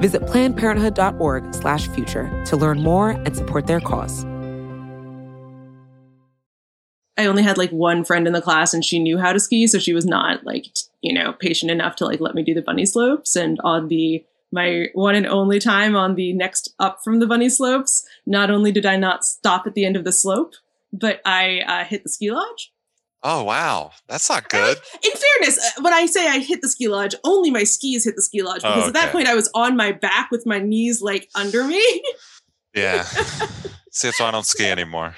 Visit plannedparenthood.org/future to learn more and support their cause. I only had like one friend in the class and she knew how to ski, so she was not like, you know, patient enough to like let me do the bunny slopes. And on the my one and only time on the next up from the bunny slopes, not only did I not stop at the end of the slope, but I uh, hit the ski lodge. Oh wow, that's not good. In fairness, uh, when I say I hit the ski lodge, only my skis hit the ski lodge because Oh, at that point I was on my back with my knees like under me. Yeah. See, that's why I don't ski anymore.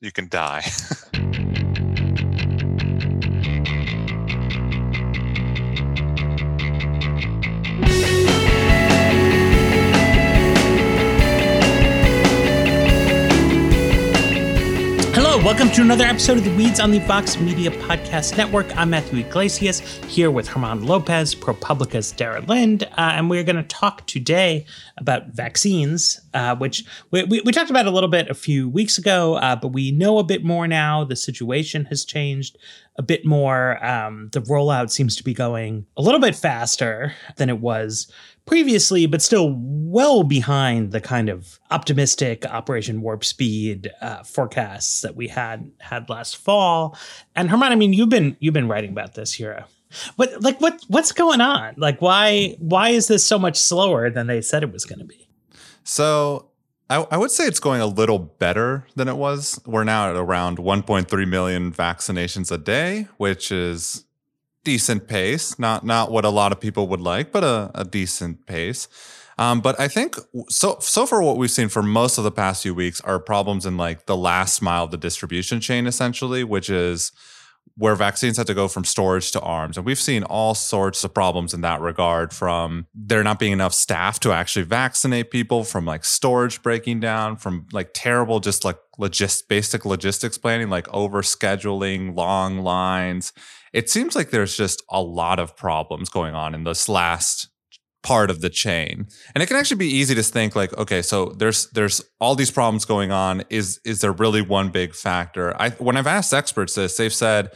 You can die. welcome to another episode of the Weeds on the Vox Media Podcast Network. I'm Matthew Yglesias here with German Lopez, ProPublica's Dara Lind, uh, and we're going to talk today about vaccines, uh, which we, we, we talked about a little bit a few weeks ago, uh, but we know a bit more now. The situation has changed a bit more. Um, the rollout seems to be going a little bit faster than it was previously, but still well behind the kind of optimistic Operation Warp Speed uh, forecasts that we had had last fall. And German, I mean, you've been you've been writing about this here. But like, what what's going on? Like, why why is this so much slower than they said it was going to be? So I, I would say it's going a little better than it was. We're now at around 1.3 million vaccinations a day, which is decent pace. Not not what a lot of people would like, but a, a decent pace. Um, but I think so. So far, what we've seen for most of the past few weeks are problems in like the last mile of the distribution chain, essentially, which is where vaccines had to go from storage to arms. And we've seen all sorts of problems in that regard from there not being enough staff to actually vaccinate people, from like storage breaking down, from like terrible, just like logist, basic logistics planning, like over scheduling, long lines. It seems like there's just a lot of problems going on in this last part of the chain. And it can actually be easy to think like okay so there's there's all these problems going on. Is is there really one big factor? I when i've asked experts this they've said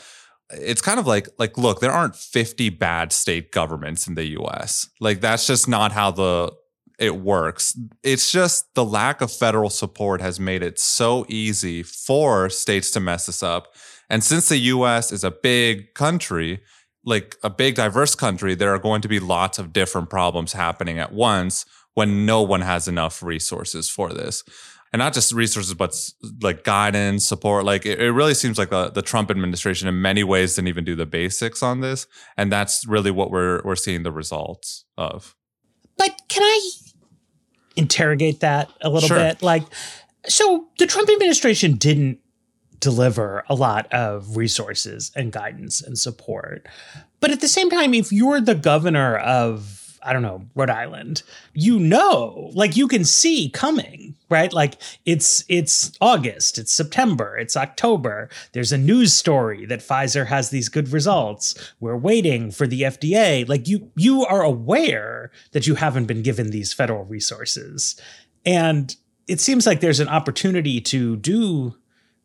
it's kind of like like look there aren't 50 bad state governments in the us like that's just not how the it works. It's just the lack of federal support has made it so easy for states to mess this up and since the us is a big country like a big diverse country, there are going to be lots of different problems happening at once when no one has enough resources for this. And not just resources, but like guidance, support. Like it, it really seems like the, the Trump administration in many ways didn't even do the basics on this. And that's really what we're we're seeing the results of. But can I interrogate that a little Sure. bit? Like, so the Trump administration didn't deliver a lot of resources and guidance and support. But at the same time, if you're the governor of, I don't know, Rhode Island, you know, like you can see coming, right? Like it's it's August, it's September, it's October. There's a news story that Pfizer has these good results. We're waiting for the FDA. Like you you are aware that you haven't been given these federal resources. And it seems like there's an opportunity to do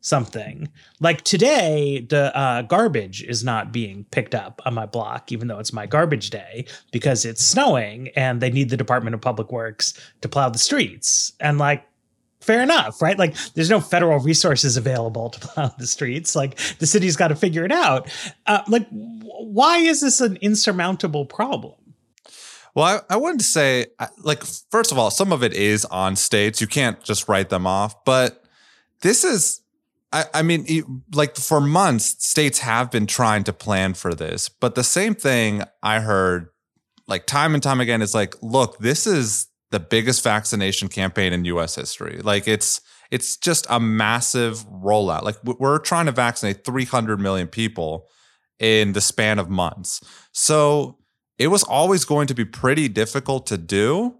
something. Like today, the uh, garbage is not being picked up on my block, even though it's my garbage day, because it's snowing and they need the Department of Public Works to plow the streets. And like, fair enough, right? Like, there's no federal resources available to plow the streets. Like, the city's got to figure it out. Uh, like, why is this an insurmountable problem? Well, I, I wouldn't say like first of all, some of it is on states. You can't just write them off. But this is, I, I mean, e- like for months, states have been trying to plan for this. But the same thing I heard, like time and time again, is like, look, this is the biggest vaccination campaign in U.S. history. Like it's it's just a massive rollout. Like we're trying to vaccinate 300 million people in the span of months. So it was always going to be pretty difficult to do.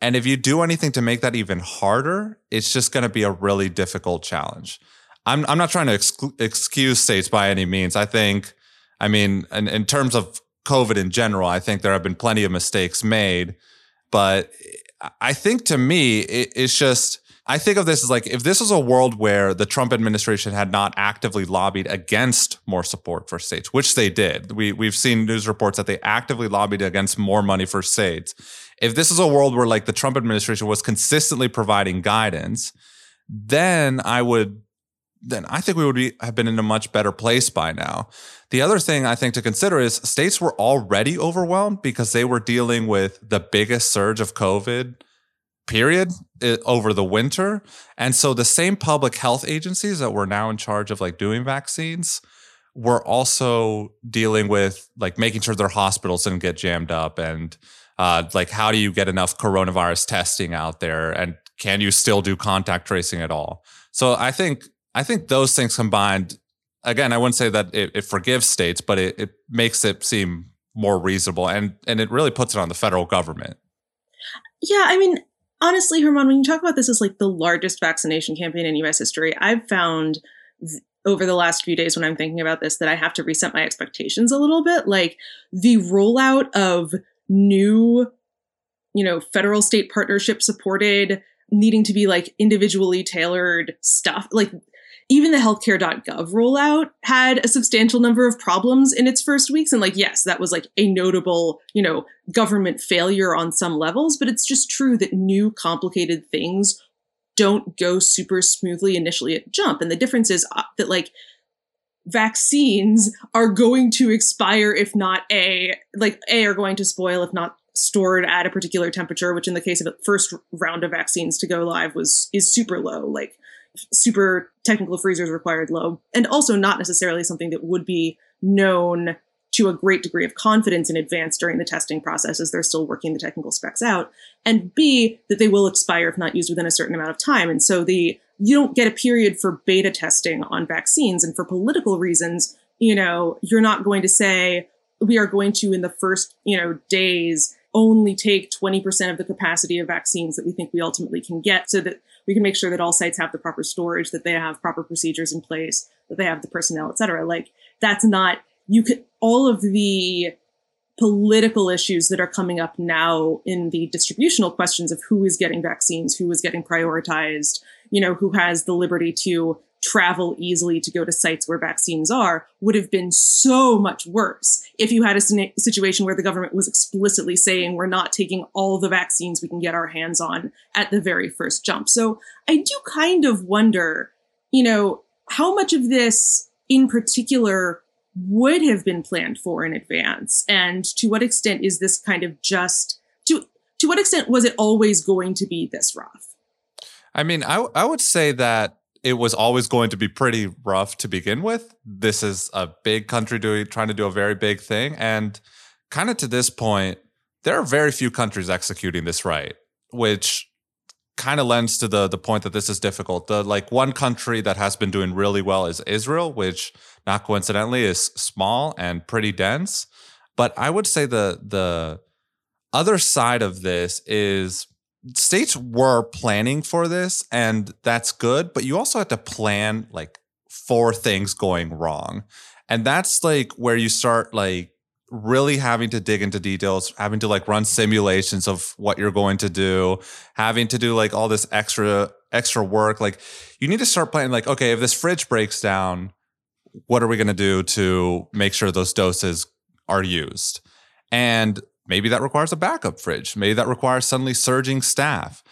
And if you do anything to make that even harder, it's just going to be a really difficult challenge. I'm I'm not trying to excuse states by any means. I think, I mean, in, in terms of COVID in general, I think there have been plenty of mistakes made, but I think to me, it, it's just. I think of this as like if this was a world where the Trump administration had not actively lobbied against more support for states, which they did. We we've seen news reports that they actively lobbied against more money for states. If this is a world where like the Trump administration was consistently providing guidance, then I would then I think we would be, have been in a much better place by now. The other thing I think to consider is states were already overwhelmed because they were dealing with the biggest surge of COVID period over the winter. And so the same public health agencies that were now in charge of like doing vaccines were also dealing with like making sure their hospitals didn't get jammed up and uh, like how do you get enough coronavirus testing out there and can you still do contact tracing at all? So I think I think those things combined, again, I wouldn't say that it, it forgives states, but it, it makes it seem more reasonable and and it really puts it on the federal government. Yeah, I mean, honestly, German, when you talk about this as like the largest vaccination campaign in US history, I've found th- over the last few days when I'm thinking about this that I have to reset my expectations a little bit. Like the rollout of new, you know, federal state partnership supported needing to be like individually tailored stuff. Like even the healthcare.gov rollout had a substantial number of problems in its first weeks. And like, yes, that was like a notable, you know, government failure on some levels, but it's just true that new complicated things don't go super smoothly initially at jump. And the difference is uh, that like vaccines are going to expire if not a like a are going to spoil if not stored at a particular temperature which in the case of the first round of vaccines to go live was is super low like super technical freezers required low, and also not necessarily something that would be known to a great degree of confidence in advance during the testing process as they're still working the technical specs out. And B, that they will expire if not used within a certain amount of time. And so the you don't get a period for beta testing on vaccines. And for political reasons, you know, you're not going to say we are going to in the first, you know, days only take 20% of the capacity of vaccines that we think we ultimately can get so that we can make sure that all sites have the proper storage, that they have proper procedures in place, that they have the personnel, et cetera. Like that's not, you could, all of the political issues that are coming up now in the distributional questions of who is getting vaccines, who is getting prioritized, you know, who has the liberty to travel easily to go to sites where vaccines are would have been so much worse if you had a situation where the government was explicitly saying we're not taking all the vaccines we can get our hands on at the very first jump. So I do kind of wonder, you know, how much of this in particular would have been planned for in advance and to what extent is this kind of just to to what extent was it always going to be this rough? I mean, I I would say that it was always going to be pretty rough to begin with. This is a big country doing trying to do a very big thing and kind of to this point there are very few countries executing this right, which kind of lends to the the point that this is difficult. The like one country that has been doing really well is Israel, which not coincidentally is small and pretty dense. But I would say the the other side of this is states were planning for this and that's good but you also have to plan like for things going wrong. And that's like where you start like really having to dig into details having to like run simulations of what you're going to do having to do like all this extra extra work. Like you need to start planning like okay if this fridge breaks down what are we going to do to make sure those doses are used? And Maybe that requires a backup fridge. Maybe that requires suddenly surging staff.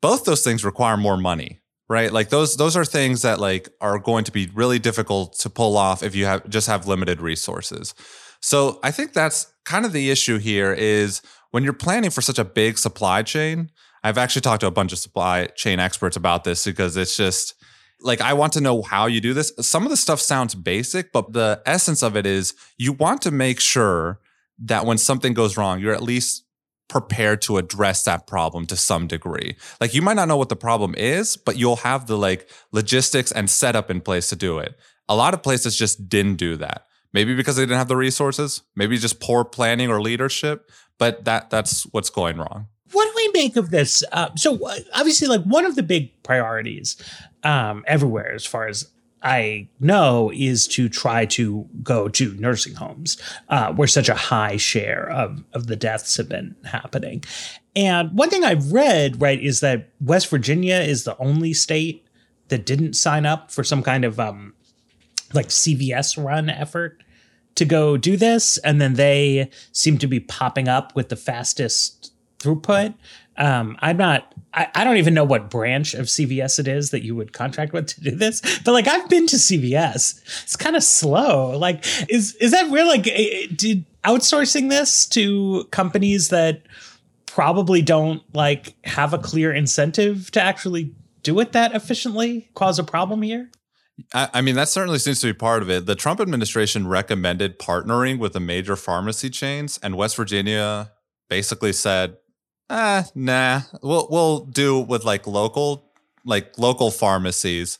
Both those things require more money, right? Like those those are things that like are going to be really difficult to pull off if you have just have limited resources. So I think that's kind of the issue here is when you're planning for such a big supply chain. I've actually talked to a bunch of supply chain experts about this because it's just like I want to know how you do this. Some of the stuff sounds basic, but the essence of it is you want to make sure that when something goes wrong, you're at least prepared to address that problem to some degree. Like you might not know what the problem is, but you'll have the like logistics and setup in place to do it. A lot of places just didn't do that. Maybe because they didn't have the resources, maybe just poor planning or leadership, but that that's what's going wrong. What do we make of this? Uh, so uh, obviously, like one of the big priorities um, everywhere, as far as I know, is to try to go to nursing homes uh, where such a high share of of the deaths have been happening. And one thing I've read, right, is that West Virginia is the only state that didn't sign up for some kind of um, like CVS run effort to go do this, and then they seem to be popping up with the fastest throughput. Um, I'm not. I, I don't even know what branch of CVS it is that you would contract with to do this. But like, I've been to CVS. It's kind of slow. Like, is is that real? Like, eh, eh, did outsourcing this to companies that probably don't like have a clear incentive to actually do it that efficiently cause a problem here? I, I mean, that certainly seems to be part of it. The Trump administration recommended partnering with the major pharmacy chains, and West Virginia basically said, "Ah, nah, we'll we'll do with like local like local pharmacies."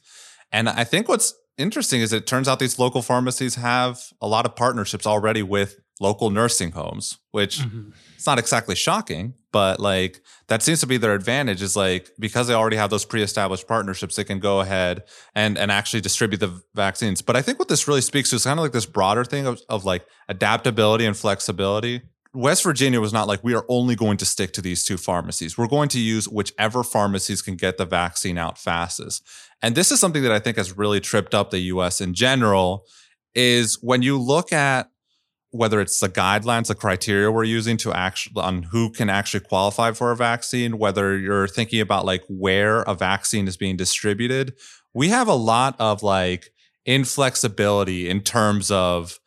And I think what's interesting is it turns out these local pharmacies have a lot of partnerships already with local nursing homes, which mm-hmm. it's not exactly shocking, but like that seems to be their advantage is like because they already have those pre-established partnerships, they can go ahead and and actually distribute the vaccines. But I think what this really speaks to is kind of like this broader thing of, of like adaptability and flexibility. West Virginia was not like we are only going to stick to these two pharmacies. We're going to use whichever pharmacies can get the vaccine out fastest. And this is something that I think has really tripped up the US in general is when you look at whether it's the guidelines, the criteria we're using to actually on who can actually qualify for a vaccine, whether you're thinking about like where a vaccine is being distributed, we have a lot of like inflexibility in terms of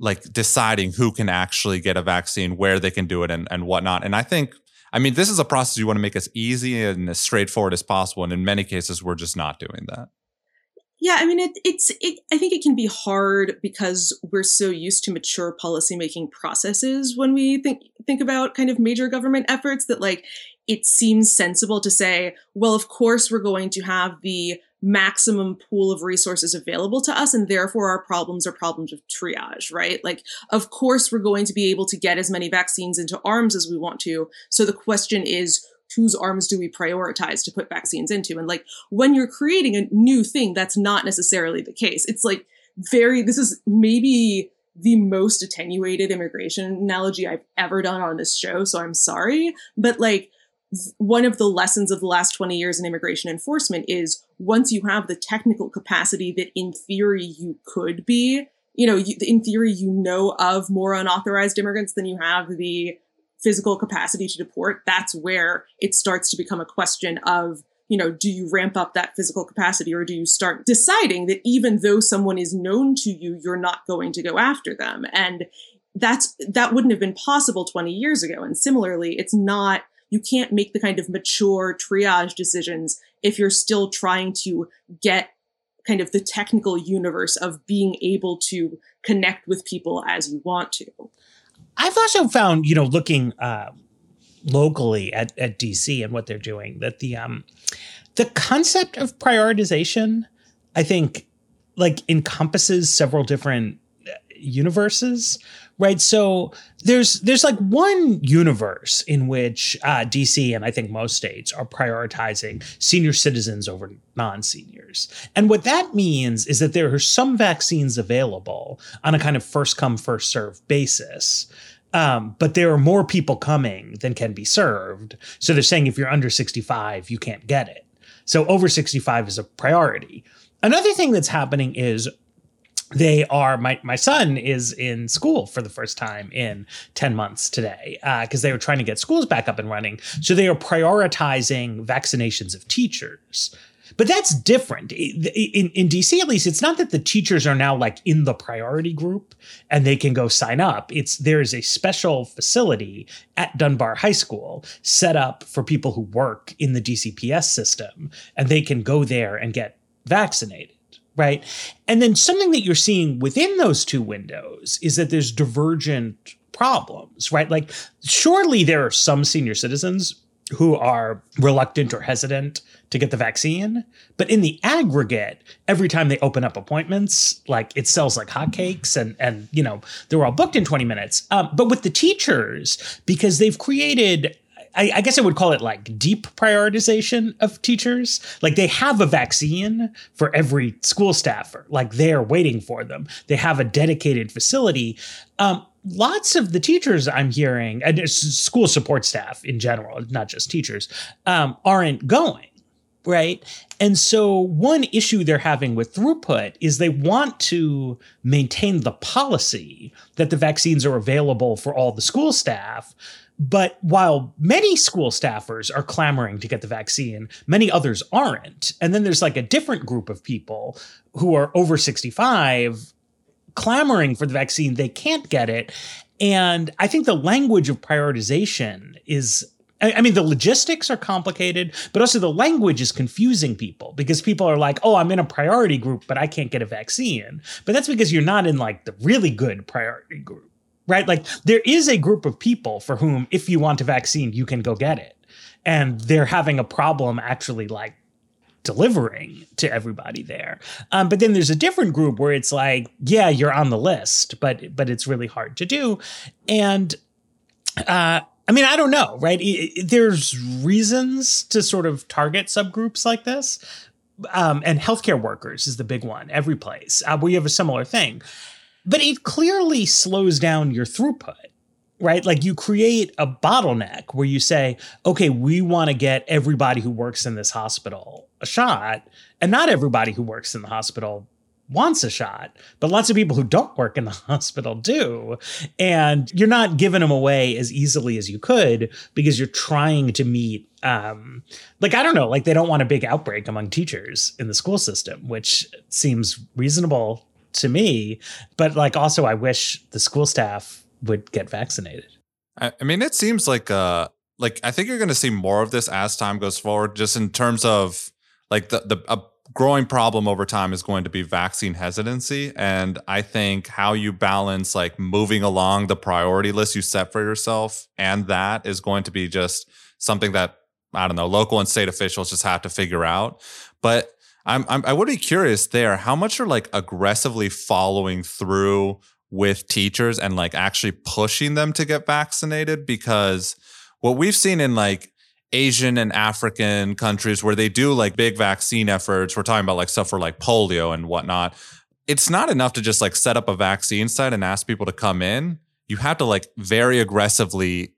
like deciding who can actually get a vaccine, where they can do it, and, and whatnot. And I think, I mean, this is a process you want to make as easy and as straightforward as possible. And in many cases, we're just not doing that. Yeah, I mean, it, it's. It, I think it can be hard because we're so used to mature policymaking processes when we think think about kind of major government efforts that like it seems sensible to say, well, of course we're going to have the maximum pool of resources available to us and therefore our problems are problems of triage right like of course we're going to be able to get as many vaccines into arms as we want to so the question is whose arms do we prioritize to put vaccines into? And like when you're creating a new thing, that's not necessarily the case. It's like very, this is maybe the most attenuated immigration analogy I've ever done on this show. So I'm sorry. But like, one of the lessons of the last 20 years in immigration enforcement is once you have the technical capacity that in theory you could be, you know, you, in theory, you know of more unauthorized immigrants than you have the physical capacity to deport, that's where it starts to become a question of, you know, do you ramp up that physical capacity or do you start deciding that even though someone is known to you, you're not going to go after them? And that's, that wouldn't have been possible 20 years ago. And similarly, it's not, you can't make the kind of mature triage decisions if you're still trying to get kind of the technical universe of being able to connect with people as you want to. I've also found, you know, looking uh, locally at, at DC and what they're doing, that the um, the concept of prioritization, I think, like encompasses several different universes right? So there's there's like one universe in which uh, dc and i think most states are prioritizing senior citizens over non-seniors. And what that means is that there are some vaccines available on a kind of first come first serve basis um, but there are more people coming than can be served. So they're saying if you're under 65 you can't get it. So over 65 is a priority. Another thing that's happening is they are my my son is in school for the first time in 10 months today because uh, they were trying to get schools back up and running. So they are prioritizing vaccinations of teachers. But that's different. In, in dc at least it's not that the teachers are now like in the priority group and they can go sign up. It's there is a special facility at dunbar high school set up for people who work in the dcps system and they can go there and get vaccinated right? And then something that you're seeing within those two windows is that there's divergent problems, right? Like, surely there are some senior citizens who are reluctant or hesitant to get the vaccine. But in the aggregate, every time they open up appointments, like it sells like hotcakes and, and, you know, they're all booked in 20 minutes. Um, but with the teachers, because they've created I, I, guess I would call it like deep prioritization of teachers. Like they have a vaccine for every school staffer, like they're waiting for them. They have a dedicated facility. Um, lots of the teachers I'm hearing, and school support staff in general, not just teachers, um, aren't going. Right. And so, one issue they're having with throughput is they want to maintain the policy that the vaccines are available for all the school staff, but while many school staffers are clamoring to get the vaccine, many others aren't. And then there's like a different group of people who are over 65 clamoring for the vaccine. They can't get it. And I think the language of prioritization is I mean, the logistics are complicated, but also the language is confusing people because people are like, oh, I'm in a priority group, but I can't get a vaccine. But that's because you're not in like the really good priority group right? Like there is a group of people for whom, if you want a vaccine, you can go get it. And they're having a problem actually like delivering to everybody there. Um, but then there's a different group where it's like, yeah, you're on the list, but but it's really hard to do. And uh, I mean, I don't know, right? It, it, there's reasons to sort of target subgroups like this. Um, and healthcare workers is the big one every place. Uh, we have a similar thing. But it clearly slows down your throughput, right? Like you create a bottleneck where you say, okay, we want to get everybody who works in this hospital a shot. And not everybody who works in the hospital wants a shot, but lots of people who don't work in the hospital do. And you're not giving them away as easily as you could because you're trying to meet um like I don't know, like they don't want a big outbreak among teachers in the school system, which seems reasonable to me. But like, also, I wish the school staff would get vaccinated. I, I mean, it seems like uh, like I think you're going to see more of this as time goes forward, just in terms of like the the a growing problem over time is going to be vaccine hesitancy, and I think how you balance like moving along the priority list you set for yourself and that is going to be just something that I don't know, local and state officials just have to figure out. But I'm, I'm I would be curious there how much are like aggressively following through with teachers and like actually pushing them to get vaccinated because what we've seen in like Asian and African countries where they do like big vaccine efforts, we're talking about like stuff for like polio and whatnot. It's not enough to just like set up a vaccine site and ask people to come in. You have to like very aggressively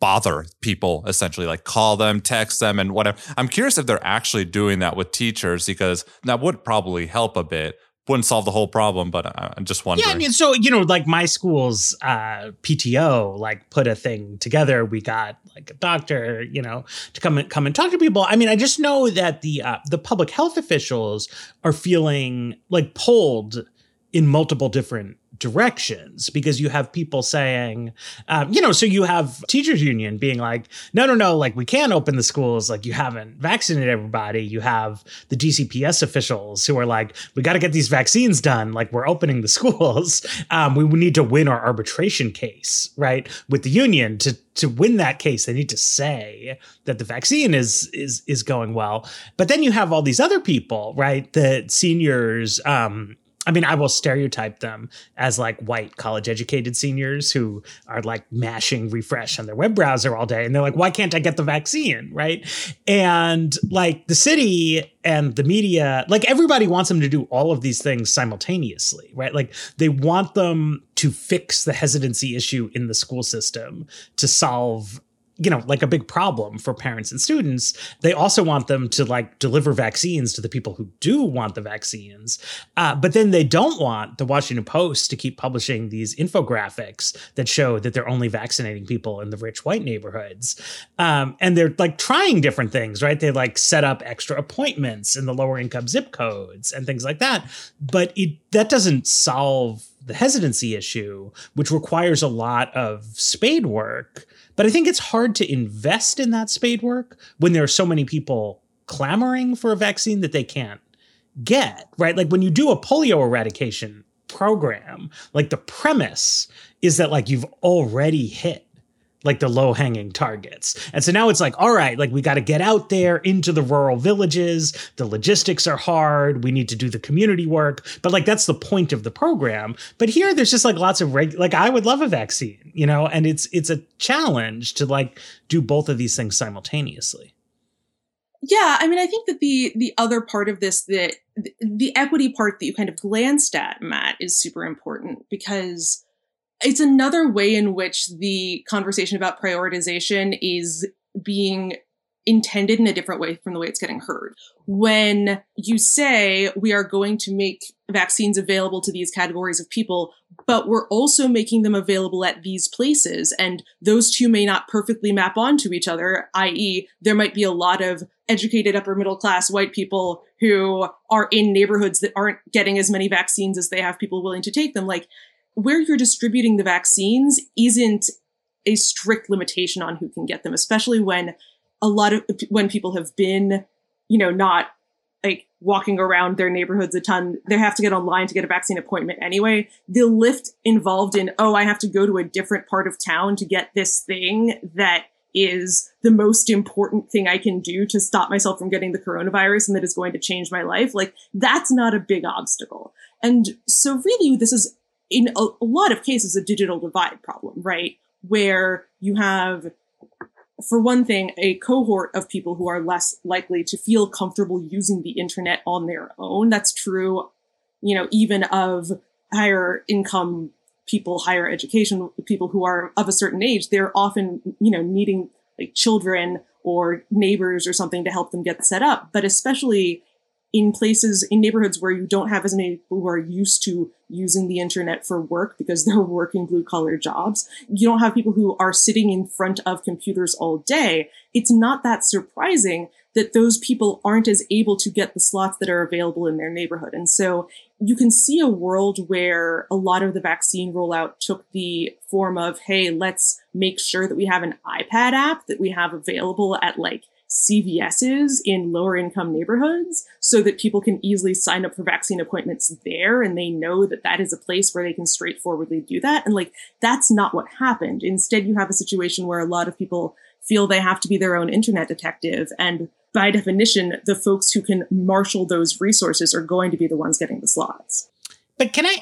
bother people essentially like call them text them and whatever. I'm curious if they're actually doing that with teachers because that would probably help a bit. Wouldn't solve the whole problem but i'm just wondering yeah i mean so you know like my school's uh, pto like put a thing together. We got like a doctor you know to come and come and talk to people. I mean i just know that the uh, the public health officials are feeling like pulled in multiple different directions because you have people saying, um, you know, so you have teachers union being like, no, no, no, like we can't open the schools. Like you haven't vaccinated everybody. You have the DCPS officials who are like, we got to get these vaccines done. Like we're opening the schools. Um, we need to win our arbitration case, right, with the union to to win that case. They need to say that the vaccine is is is going well. But then you have all these other people, right? The seniors. Um, I mean, I will stereotype them as like white college educated seniors who are like mashing refresh on their web browser all day. And they're like, why can't I get the vaccine? Right. And like the city and the media, like everybody wants them to do all of these things simultaneously. Right. Like they want them to fix the hesitancy issue in the school system to solve you know like a big problem for parents and students. They also want them to like deliver vaccines to the people who do want the vaccines uh, but then they don't want the washington post to keep publishing these infographics that show that they're only vaccinating people in the rich white neighborhoods. Um, and they're like trying different things right? They like set up extra appointments in the lower income zip codes and things like that. But it that doesn't solve the hesitancy issue which requires a lot of spade work but I think it's hard to invest in that spade work when there are so many people clamoring for a vaccine that they can't get, right? Like when you do a polio eradication program, like the premise is that like you've already hit like the low hanging targets. And so now it's like, all right, like we got to get out there into the rural villages. The logistics are hard. We need to do the community work. But like that's the point of the program. But here there's just like lots of reg like I would love a vaccine, you know, and it's it's a challenge to like do both of these things simultaneously. Yeah, I mean, I think that the the other part of this, the the equity part that you kind of glanced at, Matt, is super important because it's another way in which the conversation about prioritization is being intended in a different way from the way it's getting heard. When you say we are going to make vaccines available to these categories of people, but we're also making them available at these places, and those two may not perfectly map onto each other, i.e., there might be a lot of educated upper middle class white people who are in neighborhoods that aren't getting as many vaccines as they have people willing to take them. Like, where you're distributing the vaccines isn't a strict limitation on who can get them, especially when a lot of when people have been, you know, not like walking around their neighborhoods a ton. They have to get online to get a vaccine appointment anyway. The lift involved in, oh, I have to go to a different part of town to get this thing that is the most important thing I can do to stop myself from getting the coronavirus and that is going to change my life. Like that's not a big obstacle. And so really this is in a, a lot of cases a digital divide problem, right? Where you have for one thing, a cohort of people who are less likely to feel comfortable using the internet on their own. That's true, you know, even of higher income people, higher education people who are of a certain age. They're often, you know, needing like children or neighbors or something to help them get set up. But especially in places in neighborhoods where you don't have as many people who are used to using the internet for work because they're working blue collar jobs you don't have people who are sitting in front of computers all day. It's not that surprising that those people aren't as able to get the slots that are available in their neighborhood. And so you can see a world where a lot of the vaccine rollout took the form of hey let's make sure that we have an ipad app that we have available at like CVS's in lower income neighborhoods so that people can easily sign up for vaccine appointments there and they know that that is a place where they can straightforwardly do that. And like, that's not what happened. Instead, you have a situation where a lot of people feel they have to be their own internet detective. And by definition, the folks who can marshal those resources are going to be the ones getting the slots. But can I,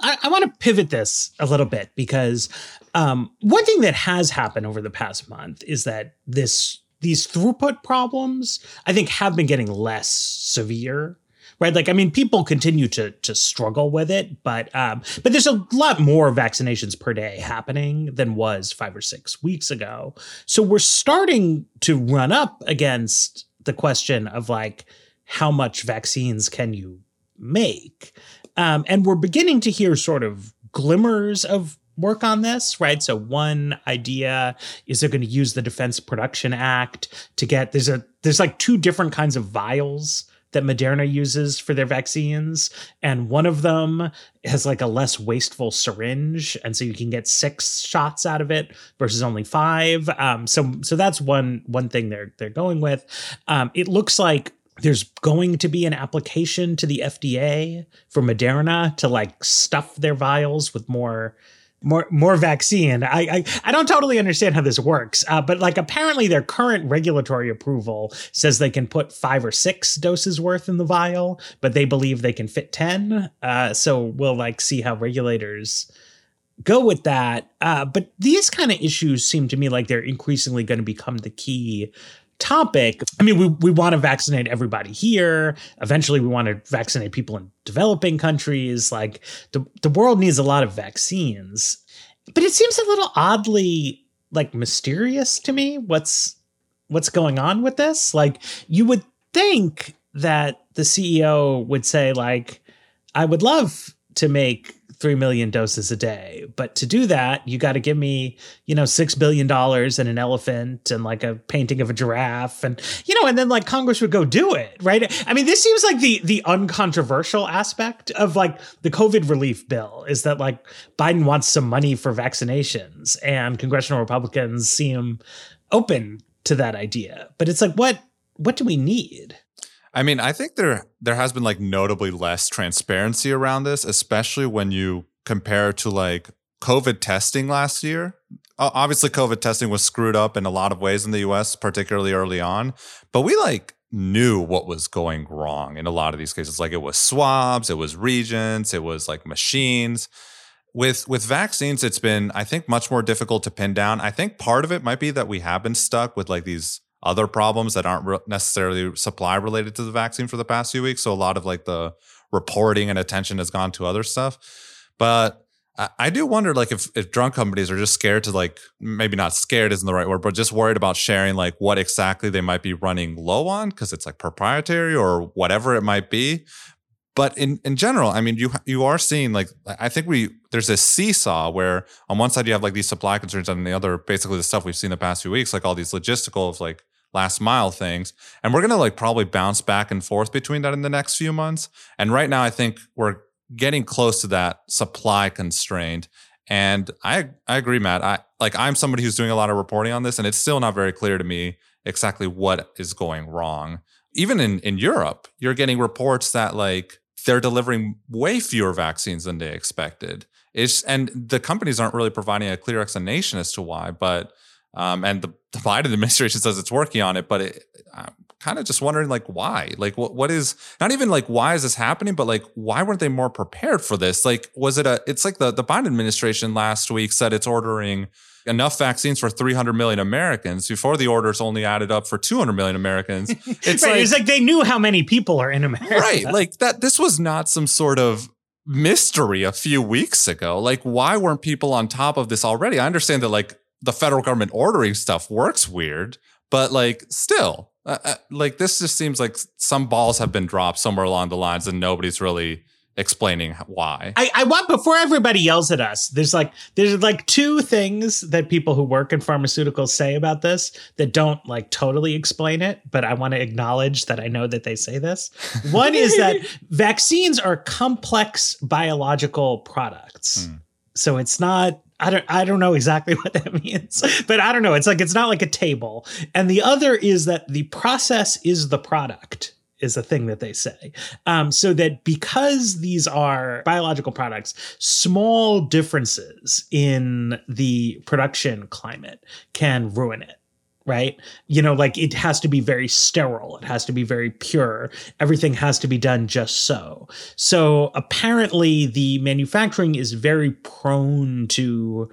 I, I want to pivot this a little bit because um, one thing that has happened over the past month is that this these throughput problems, I think, have been getting less severe. Right, like I mean, people continue to to struggle with it, but um, but there's a lot more vaccinations per day happening than was five or six weeks ago. So we're starting to run up against the question of like how much vaccines can you make, um, and we're beginning to hear sort of glimmers of work on this, right? So one idea is they're going to use the Defense Production Act to get there's a there's like two different kinds of vials that Moderna uses for their vaccines, and one of them has like a less wasteful syringe, and so you can get six shots out of it versus only five. Um, so so that's one one thing they're they're going with. Um, it looks like there's going to be an application to the FDA for Moderna to like stuff their vials with more more more vaccine. I, I, I don't totally understand how this works, uh, but like apparently their current regulatory approval says they can put five or six doses worth in the vial, but they believe they can fit ten. Uh, so we'll like see how regulators go with that. Uh, but these kind of issues seem to me like they're increasingly going to become the key topic. I mean, we, we want to vaccinate everybody here. Eventually, we want to vaccinate people in developing countries. Like the, the world needs a lot of vaccines. But it seems a little oddly like mysterious to me what's what's going on with this. Like you would think that the CEO would say like I would love to make 3 million doses a day. But to do that, you got to give me, you know, $6 billion and an elephant and like a painting of a giraffe. And, you know, and then like Congress would go do it, right? I mean, this seems like the, the uncontroversial aspect of like the COVID relief bill is that like Biden wants some money for vaccinations and congressional Republicans seem open to that idea. But it's like, what, what do we need? I mean, I think there there has been like notably less transparency around this, especially when you compare to like COVID testing last year. obviously COVID testing was screwed up in a lot of ways in the US, particularly early on, but we like knew what was going wrong in a lot of these cases. Like it was swabs, it was reagents, it was like machines. With with vaccines, it's been, I think, much more difficult to pin down. I think part of it might be that we have been stuck with like these other problems that aren't re- necessarily supply related to the vaccine for the past few weeks. So a lot of like the reporting and attention has gone to other stuff. But I, do wonder, like, if if drug companies are just scared to, like, maybe not scared isn't the right word, but just worried about sharing, like, what exactly they might be running low on because it's like proprietary or whatever it might be. But in in general, I mean, you you are seeing like I think we there's this seesaw where on one side you have like these supply concerns, and the other basically the stuff we've seen the past few weeks, like all these logistical of like last mile things. And we're gonna like probably bounce back and forth between that in the next few months. And right now, I think we're getting close to that supply constraint. And I I agree, Matt. I like I'm somebody who's doing a lot of reporting on this, and it's still not very clear to me exactly what is going wrong. Even in in Europe, you're getting reports that like they're delivering way fewer vaccines than they expected. It's and the companies aren't really providing a clear explanation as to why, but um, and the, the Biden administration says it's working on it, but it, I'm kind of just wondering like why, like what what is not even like why is this happening, but like why weren't they more prepared for this? Like was it a? It's like the the Biden administration last week said it's ordering enough vaccines for 300 million Americans before the orders only added up for 200 million Americans. It's right, like it's like they knew how many people are in America. Right, like that. This was not some sort of mystery a few weeks ago. Like, why weren't people on top of this already? I understand that like the federal government ordering stuff works weird, but like still, uh, uh, like this just seems like some balls have been dropped somewhere along the lines and nobody's really explaining why. I, I, want before everybody yells at us. There's like there's like two things that people who work in pharmaceuticals say about this that don't like totally explain it, but I want to acknowledge that I know that they say this. One is that vaccines are complex biological products. Hmm. So it's not I don't I don't know exactly what that means, but I don't know. It's like it's not like a table. And the other is that the process is the product is a thing that they say. Um, so that because these are biological products, small differences in the production climate can ruin it right? You know, like it has to be very sterile, it has to be very pure, everything has to be done just so. So apparently, the manufacturing is very prone to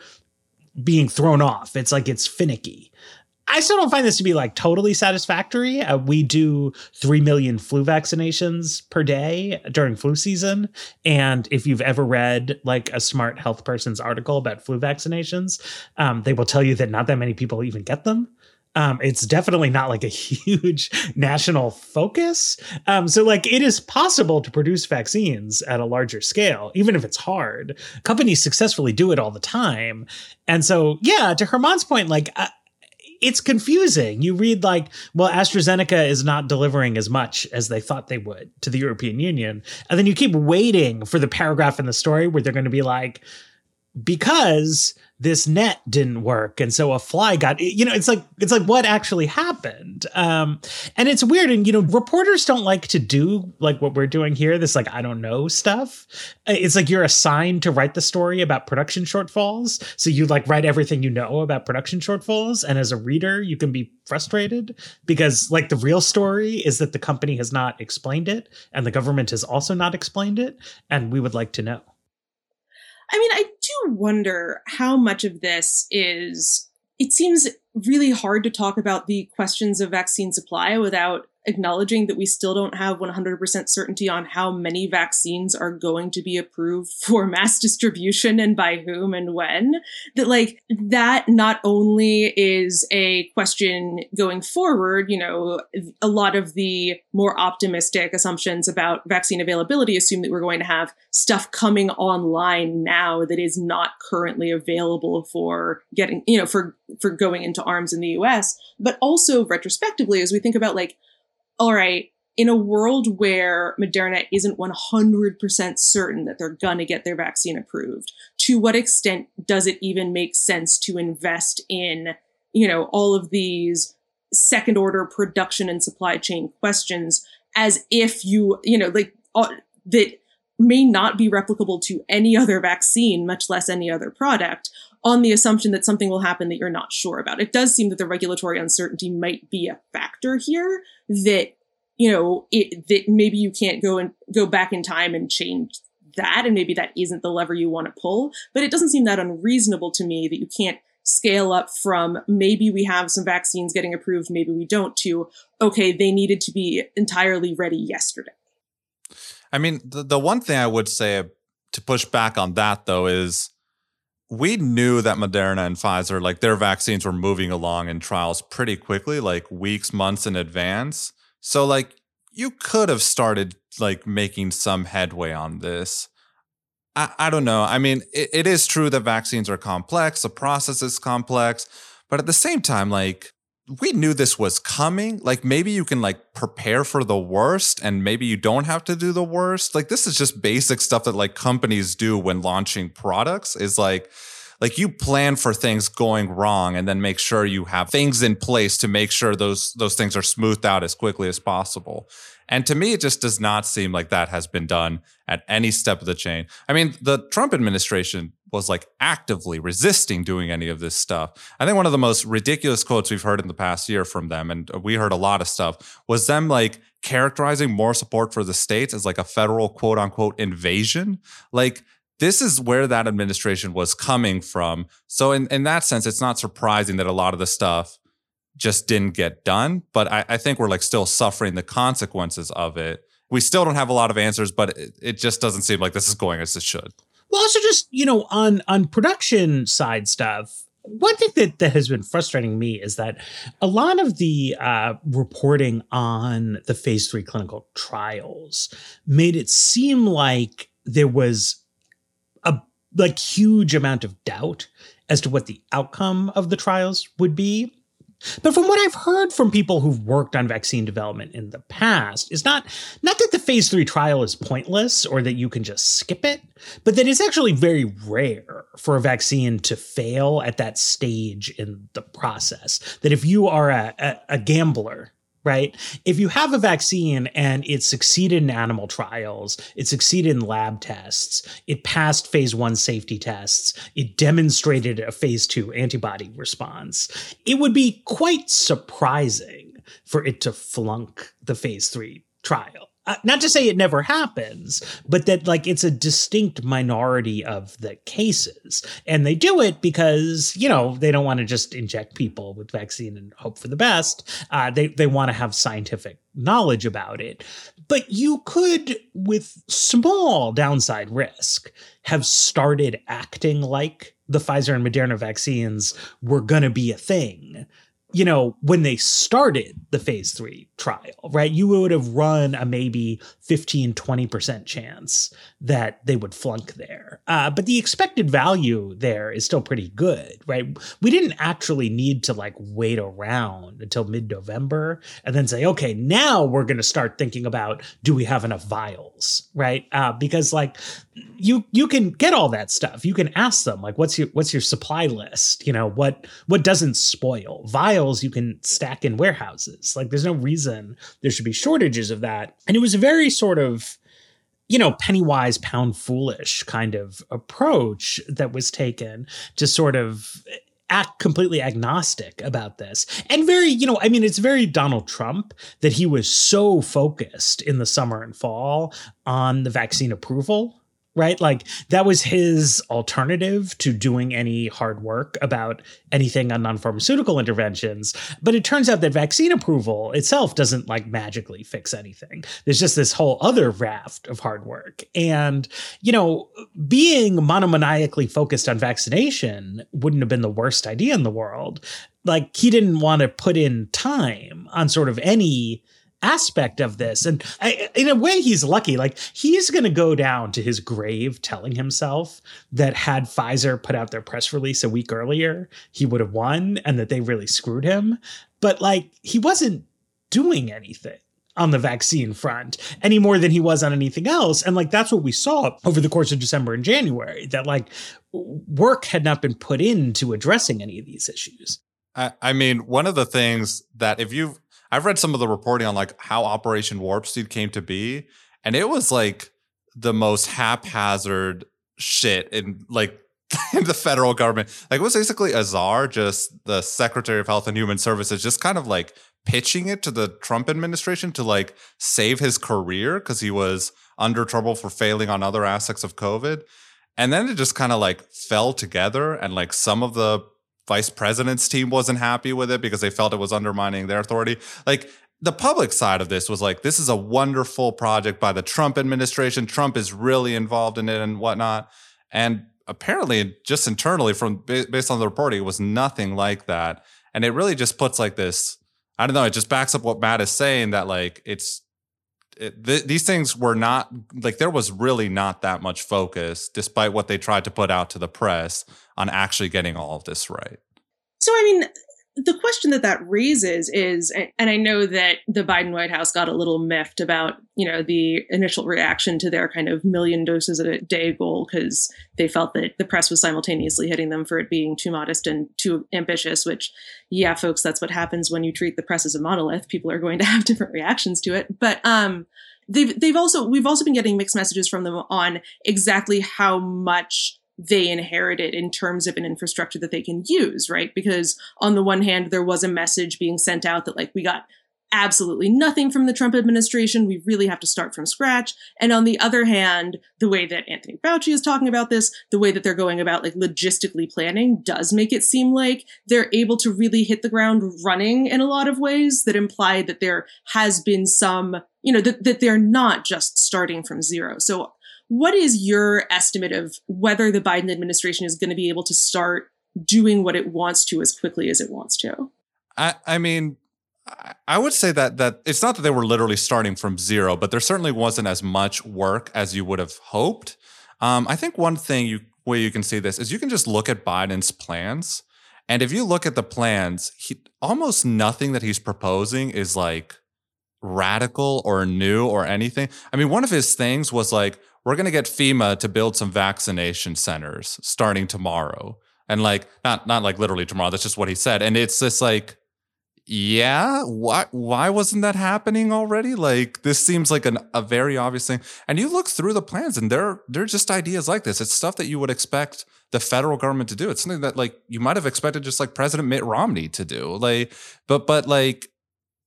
being thrown off. It's like it's finicky. I still don't find this to be like totally satisfactory. Uh, we do 3 million flu vaccinations per day during flu season. And if you've ever read like a smart health person's article about flu vaccinations, um, they will tell you that not that many people even get them. Um, it's definitely not like a huge national focus. Um, so, like, it is possible to produce vaccines at a larger scale, even if it's hard. Companies successfully do it all the time. And so, yeah, to German's point, like, uh, it's confusing. You read like, well, AstraZeneca is not delivering as much as they thought they would to the European Union. And then you keep waiting for the paragraph in the story where they're going to be like, because this net didn't work and so a fly got you know it's like it's like what actually happened. Um and it's weird and you know reporters don't like to do like what we're doing here this like i don't know stuff. It's like you're assigned to write the story about production shortfalls so you like write everything you know about production shortfalls and as a reader you can be frustrated because like the real story is that the company has not explained it and the government has also not explained it and we would like to know I mean, I do wonder how much of this is. It seems really hard to talk about the questions of vaccine supply without acknowledging that we still don't have 100% certainty on how many vaccines are going to be approved for mass distribution and by whom and when that like that not only is a question going forward you know a lot of the more optimistic assumptions about vaccine availability assume that we're going to have stuff coming online now that is not currently available for getting you know for for going into arms in the US but also retrospectively as we think about like all right, in a world where Moderna isn't 100% certain that they're going to get their vaccine approved, to what extent does it even make sense to invest in, you know, all of these second order production and supply chain questions as if you, you know, like uh, that may not be replicable to any other vaccine, much less any other product, on the assumption that something will happen that you're not sure about. It does seem that the regulatory uncertainty might be a factor here that you know it, that maybe you can't go and go back in time and change that and maybe that isn't the lever you want to pull but it doesn't seem that unreasonable to me that you can't scale up from maybe we have some vaccines getting approved maybe we don't to okay they needed to be entirely ready yesterday i mean the, the one thing i would say to push back on that though is we knew that Moderna and Pfizer, like their vaccines were moving along in trials pretty quickly, like weeks, months in advance. So, like, you could have started like making some headway on this. I, I don't know. I mean, it, it is true that vaccines are complex, the process is complex, but at the same time, like, we knew this was coming. Like maybe you can like prepare for the worst and maybe you don't have to do the worst. Like this is just basic stuff that like companies do when launching products is like like you plan for things going wrong and then make sure you have things in place to make sure those those things are smoothed out as quickly as possible. And to me, it just does not seem like that has been done at any step of the chain. I mean, the Trump administration was like actively resisting doing any of this stuff. I think one of the most ridiculous quotes we've heard in the past year from them, and uh, we heard a lot of stuff, was them like characterizing more support for the states as like a federal quote unquote invasion. Like, this is where that administration was coming from. So, in, in that sense, it's not surprising that a lot of the stuff just didn't get done. But I, I think we're like still suffering the consequences of it. We still don't have a lot of answers, but it, it just doesn't seem like this is going as it should. Well, also just you know on on production side stuff. One thing that, that has been frustrating me is that a lot of the uh, reporting on the phase three clinical trials made it seem like there was a like huge amount of doubt as to what the outcome of the trials would be but from what I've heard from people who've worked on vaccine development in the past, is not not that the phase three trial is pointless or that you can just skip it, but that it's actually very rare for a vaccine to fail at that stage in the process. That if you are a, a, a gambler right? If you have a vaccine and it succeeded in animal trials, it succeeded in lab tests, it passed phase one safety tests, it demonstrated a phase two antibody response, it would be quite surprising for it to flunk the phase three trial uh, not to say it never happens, but that like it's a distinct minority of the cases. And they do it because, you know, they don't want to just inject people with vaccine and hope for the best. Uh, they, they want to have scientific knowledge about it. But you could, with small downside risk, have started acting like the Pfizer and Moderna vaccines were going to be a thing you know, when they started the phase three trial, right, you would have run a maybe 15, 20% chance that they would flunk there. Uh, but the expected value there is still pretty good, right? We didn't actually need to like wait around until mid November and then say, okay, now we're going to start thinking about do we have enough vials, right? Uh, because like you you can get all that stuff. You can ask them like, what's your what's your supply list? You know what what doesn't spoil vials you can stack in warehouses. Like there's no reason there should be shortages of that. And it was a very sort of you know, penny wise, pound foolish kind of approach that was taken to sort of act completely agnostic about this. And very, you know, I mean, it's very Donald Trump that he was so focused in the summer and fall on the vaccine approval right? Like that was his alternative to doing any hard work about anything on non-pharmaceutical interventions. But it turns out that vaccine approval itself doesn't like magically fix anything. There's just this whole other raft of hard work. And, you know, being monomaniacally focused on vaccination wouldn't have been the worst idea in the world. Like he didn't want to put in time on sort of any aspect of this. And I, in a way, he's lucky. Like, he's going to go down to his grave telling himself that had Pfizer put out their press release a week earlier, he would have won and that they really screwed him. But, like, he wasn't doing anything on the vaccine front any more than he was on anything else. And like that's what we saw over the course of December and January that like work had not been put into addressing any of these issues. I, I mean, one of the things that if you I've read some of the reporting on like how Operation Warp Speed came to be, and it was like the most haphazard shit and like in the federal government. Like it was basically Azar, just the Secretary of Health and Human Services, just kind of like pitching it to the Trump administration to like save his career because he was under trouble for failing on other aspects of COVID. And then it just kind of like fell together and like some of the vice president's team wasn't happy with it because they felt it was undermining their authority. Like the public side of this was like, this is a wonderful project by the Trump administration. Trump is really involved in it and whatnot. And apparently, just internally, from based on the reporting, it was nothing like that. And it really just puts like this. I don't know. It just backs up what Matt is saying that like it's it, th- these things were not like there was really not that much focus, despite what they tried to put out to the press on actually getting all of this right. So, I mean, the question that that raises is and i know that the biden white house got a little miffed about you know the initial reaction to their kind of million doses a day goal because they felt that the press was simultaneously hitting them for it being too modest and too ambitious which yeah folks that's what happens when you treat the press as a monolith. People are going to have different reactions to it. But um they've they've also we've also been getting mixed messages from them on exactly how much they inherited in terms of an infrastructure that they can use, right? Because on the one hand, there was a message being sent out that, like, we got absolutely nothing from the Trump administration. We really have to start from scratch. And on the other hand, the way that Anthony Fauci is talking about this, the way that they're going about like logistically planning does make it seem like they're able to really hit the ground running in a lot of ways that imply that there has been some, you know, that, that they're not just starting from zero. So what is your estimate of whether the Biden administration is going to be able to start doing what it wants to as quickly as it wants to? I, I mean, I would say that that it's not that they were literally starting from zero, but there certainly wasn't as much work as you would have hoped. Um, I think one thing you way you can see this is you can just look at Biden's plans, and if you look at the plans, he, almost nothing that he's proposing is like radical or new or anything. I mean, one of his things was like, we're going to get FEMA to build some vaccination centers starting tomorrow. And like, not, not like literally tomorrow. That's just what he said. And it's just like, yeah, why, why wasn't that happening already? Like, this seems like an, a very obvious thing. And you look through the plans and they're, they're just ideas like this. It's stuff that you would expect the federal government to do. It's something that like you might have expected just like President Mitt Romney to do. Like, but, but like,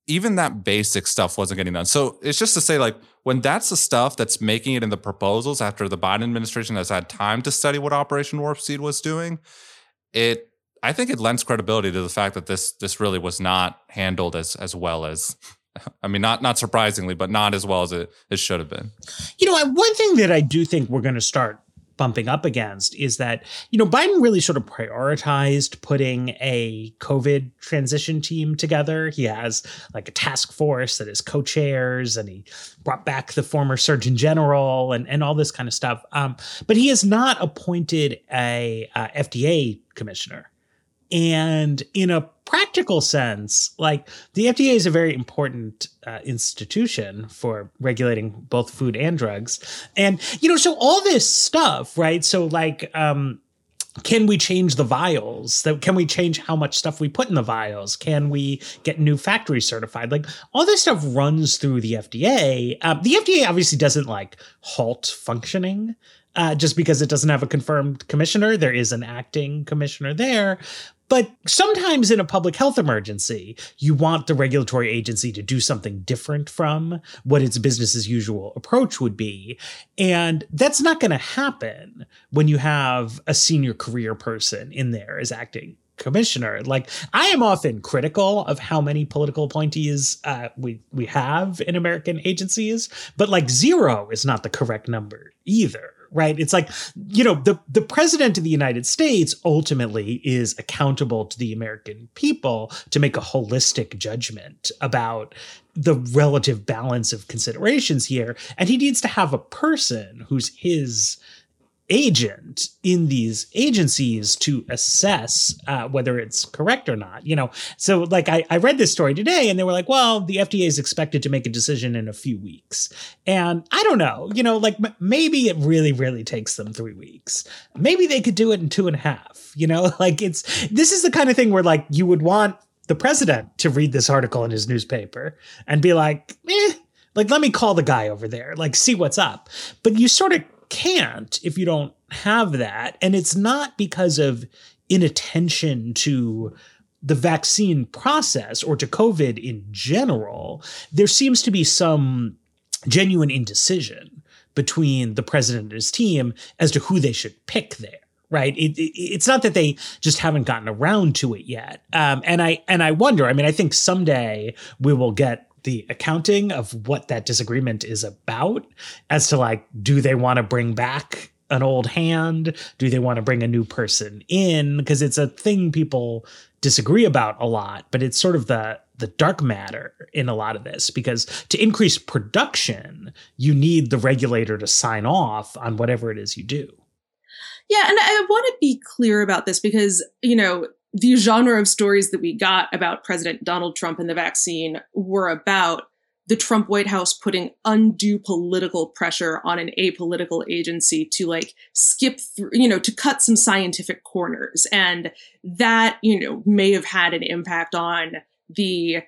even that basic stuff wasn't getting done. So it's just to say, like, when that's the stuff that's making it in the proposals after the Biden administration has had time to study what Operation Warp Speed was doing, it I think it lends credibility to the fact that this this really was not handled as as well as I mean, not not surprisingly, but not as well as it, it should have been. You know, one thing that I do think we're going to start bumping up against is that, you know, Biden really sort of prioritized putting a COVID transition team together. He has like a task force that is co chairs and he brought back the former Surgeon General and, and all this kind of stuff. Um, but he has not appointed a uh, FDA commissioner. And in a practical sense, like the FDA is a very important uh, institution for regulating both food and drugs. And, you know, so all this stuff, right? So, like, um, can we change the vials? Can we change how much stuff we put in the vials? Can we get new factory certified? Like all this stuff runs through the FDA. Um, the FDA obviously doesn't like halt functioning, uh, just because it doesn't have a confirmed commissioner. There is an acting commissioner there. But sometimes in a public health emergency, you want the regulatory agency to do something different from what its business as usual approach would be. And that's not going to happen when you have a senior career person in there as acting commissioner. Like I am often critical of how many political appointees uh, we we have in American agencies, but like zero is not the correct number either right? It's like, you know, the, the president of the United States ultimately is accountable to the American people to make a holistic judgment about the relative balance of considerations here. And he needs to have a person who's his agent in these agencies to assess uh, whether it's correct or not. You know, so like I, I read this story today and they were like, well, the FDA is expected to make a decision in a few weeks. And I don't know, you know, like m- maybe it really, really takes them three weeks. Maybe they could do it in two and a half, you know, like it's, this is the kind of thing where like you would want the president to read this article in his newspaper and be like, eh, like let me call the guy over there, like see what's up. But you sort of can't if you don't have that. And it's not because of inattention to the vaccine process or to COVID in general. There seems to be some genuine indecision between the president and his team as to who they should pick there right it, it, it's not that they just haven't gotten around to it yet um, and i and i wonder i mean i think someday we will get the accounting of what that disagreement is about as to like do they want to bring back an old hand? Do they want to bring a new person in? Because it's a thing people disagree about a lot but it's sort of the the dark matter in a lot of this because to increase production you need the regulator to sign off on whatever it is you do. Yeah and i want to be clear about this because you know the genre of stories that we got about President Donald Trump and the vaccine were about the Trump White House putting undue political pressure on an apolitical agency to like skip through, you know, to cut some scientific corners. And that, you know, may have had an impact on the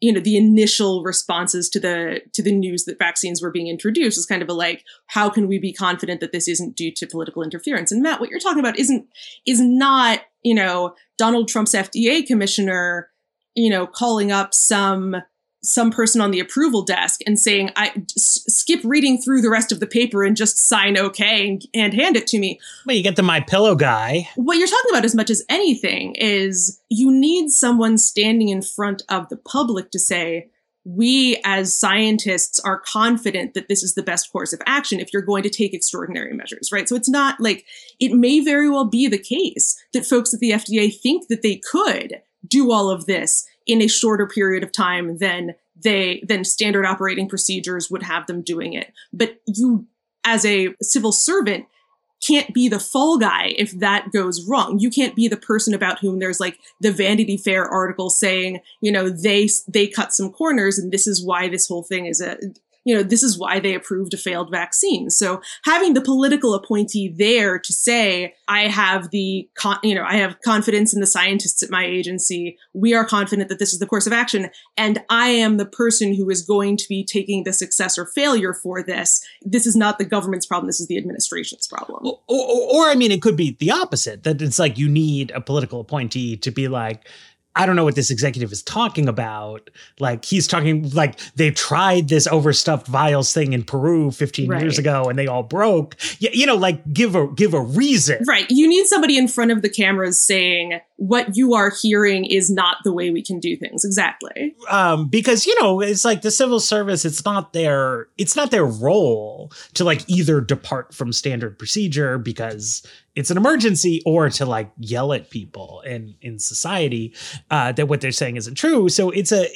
you know the initial responses to the to the news that vaccines were being introduced is kind of a like how can we be confident that this isn't due to political interference and matt what you're talking about isn't is not you know donald trump's fda commissioner you know calling up some some person on the approval desk and saying, "I s- skip reading through the rest of the paper and just sign okay and, and hand it to me." Well, you get the my pillow guy. What you're talking about, as much as anything, is you need someone standing in front of the public to say, "We, as scientists, are confident that this is the best course of action." If you're going to take extraordinary measures, right? So it's not like it may very well be the case that folks at the FDA think that they could do all of this in a shorter period of time than they than standard operating procedures would have them doing it but you as a civil servant can't be the fall guy if that goes wrong. You can't be the person about whom there's like the vanity fair article saying you know they they cut some corners and this is why this whole thing is a you know, this is why they approved a failed vaccine. So having the political appointee there to say, I have the, con- you know, I have confidence in the scientists at my agency. We are confident that this is the course of action. And I am the person who is going to be taking the success or failure for this. This is not the government's problem. This is the administration's problem. Or, or, or I mean, it could be the opposite that it's like you need a political appointee to be like, I don't know what this executive is talking about. Like he's talking like they tried this overstuffed vials thing in Peru 15 right. years ago and they all broke. You, you know, like give a give a reason. Right. You need somebody in front of the cameras saying what you are hearing is not the way we can do things. Exactly. Um, because you know, it's like the civil service, it's not their it's not their role to like either depart from standard procedure because it's an emergency or to like yell at people in in society uh, that what they're saying isn't true. So it's a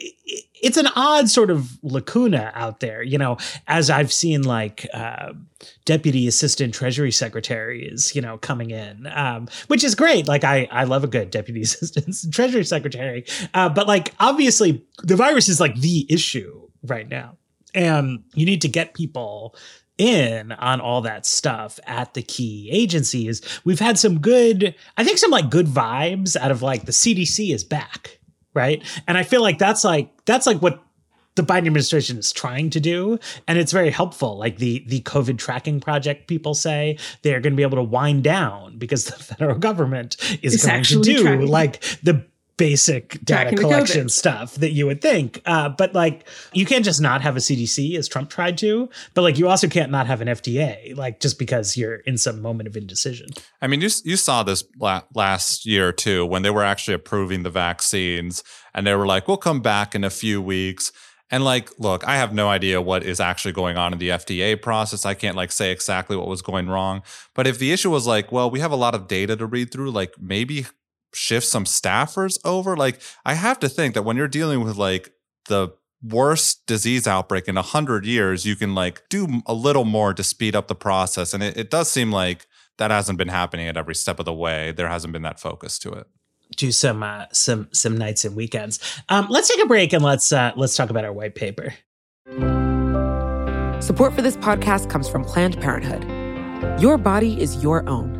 it's an odd sort of lacuna out there, you know. As I've seen like uh, deputy assistant treasury secretaries, you know, coming in, um, which is great. Like I I love a good deputy assistant treasury secretary, uh, but like obviously the virus is like the issue right now and you need to get people in on all that stuff at the key agencies. We've had some good, I think some like good vibes out of like the CDC is back, right? And I feel like that's like that's like what the Biden administration is trying to do, and it's very helpful. Like the the COVID tracking project, people say they're going to be able to wind down because the federal government is it's going to do tracking. like the basic data collection stuff that you would think. Uh, but like, you can't just not have a CDC as Trump tried to, but like, you also can't not have an FDA, like, just because you're in some moment of indecision. I mean, you, you saw this la- last year too, when they were actually approving the vaccines and they were like, we'll come back in a few weeks. And like, look, I have no idea what is actually going on in the FDA process. I can't like say exactly what was going wrong. But if the issue was like, well, we have a lot of data to read through, like maybe shift some staffers over? Like, I have to think that when you're dealing with like the worst disease outbreak in a hundred years, you can like do a little more to speed up the process. And it, it does seem like that hasn't been happening at every step of the way. There hasn't been that focus to it. Do some uh, some some nights and weekends. Um, let's take a break and let's uh, let's talk about our white paper. Support for this podcast comes from Planned Parenthood. Your body is your own.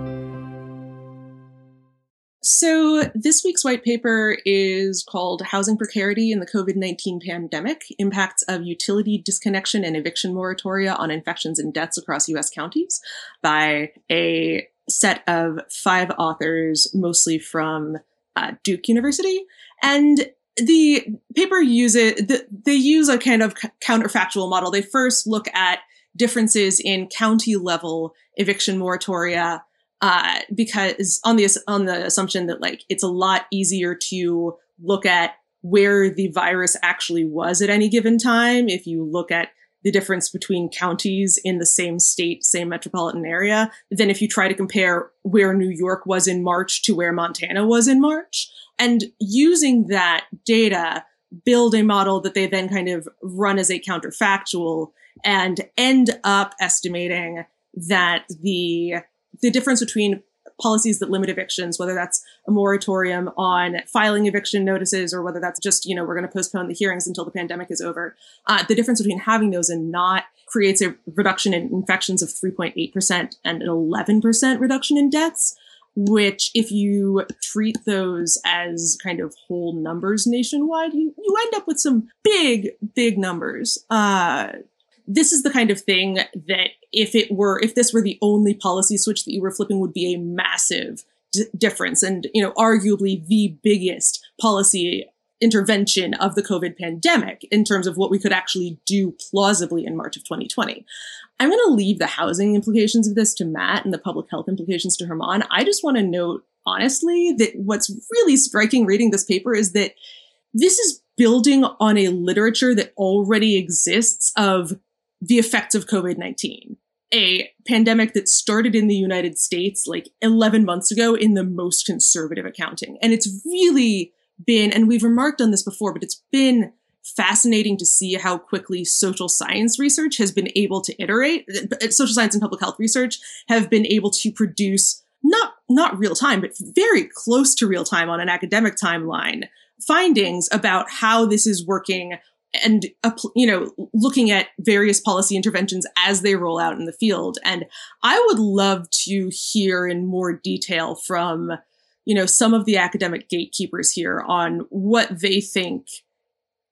So, this week's white paper is called Housing Precarity in the COVID 19 Pandemic Impacts of Utility Disconnection and Eviction Moratoria on Infections and Deaths Across U.S. Counties by a set of five authors, mostly from uh, Duke University. And the paper uses, the, they use a kind of counterfactual model. They first look at differences in county level eviction moratoria uh, because on the on the assumption that like it's a lot easier to look at where the virus actually was at any given time if you look at the difference between counties in the same state, same metropolitan area, than if you try to compare where New York was in March to where Montana was in March. And using that data, build a model that they then kind of run as a counterfactual and end up estimating that the the difference between policies that limit evictions, whether that's a moratorium on filing eviction notices or whether that's just, you know, we're going to postpone the hearings until the pandemic is over. Uh, the difference between having those and not creates a reduction in infections of 3.8% and an 11% reduction in deaths. Which, if you treat those as kind of whole numbers nationwide, you, you end up with some big, big numbers. Uh, this is the kind of thing that if it were if this were the only policy switch that you were flipping would be a massive d- difference and you know arguably the biggest policy intervention of the covid pandemic in terms of what we could actually do plausibly in march of 2020 i'm going to leave the housing implications of this to matt and the public health implications to German. I just want to note honestly that what's really striking reading this paper is that this is building on a literature that already exists of the effects of COVID 19, a pandemic that started in the United States like 11 months ago in the most conservative accounting. And it's really been, and we've remarked on this before, but it's been fascinating to see how quickly social science research has been able to iterate. Uh, social science and public health research have been able to produce not not real time, but very close to real time on an academic timeline findings about how this is working and you know looking at various policy interventions as they roll out in the field. And i would love to hear in more detail from you know some of the academic gatekeepers here on what they think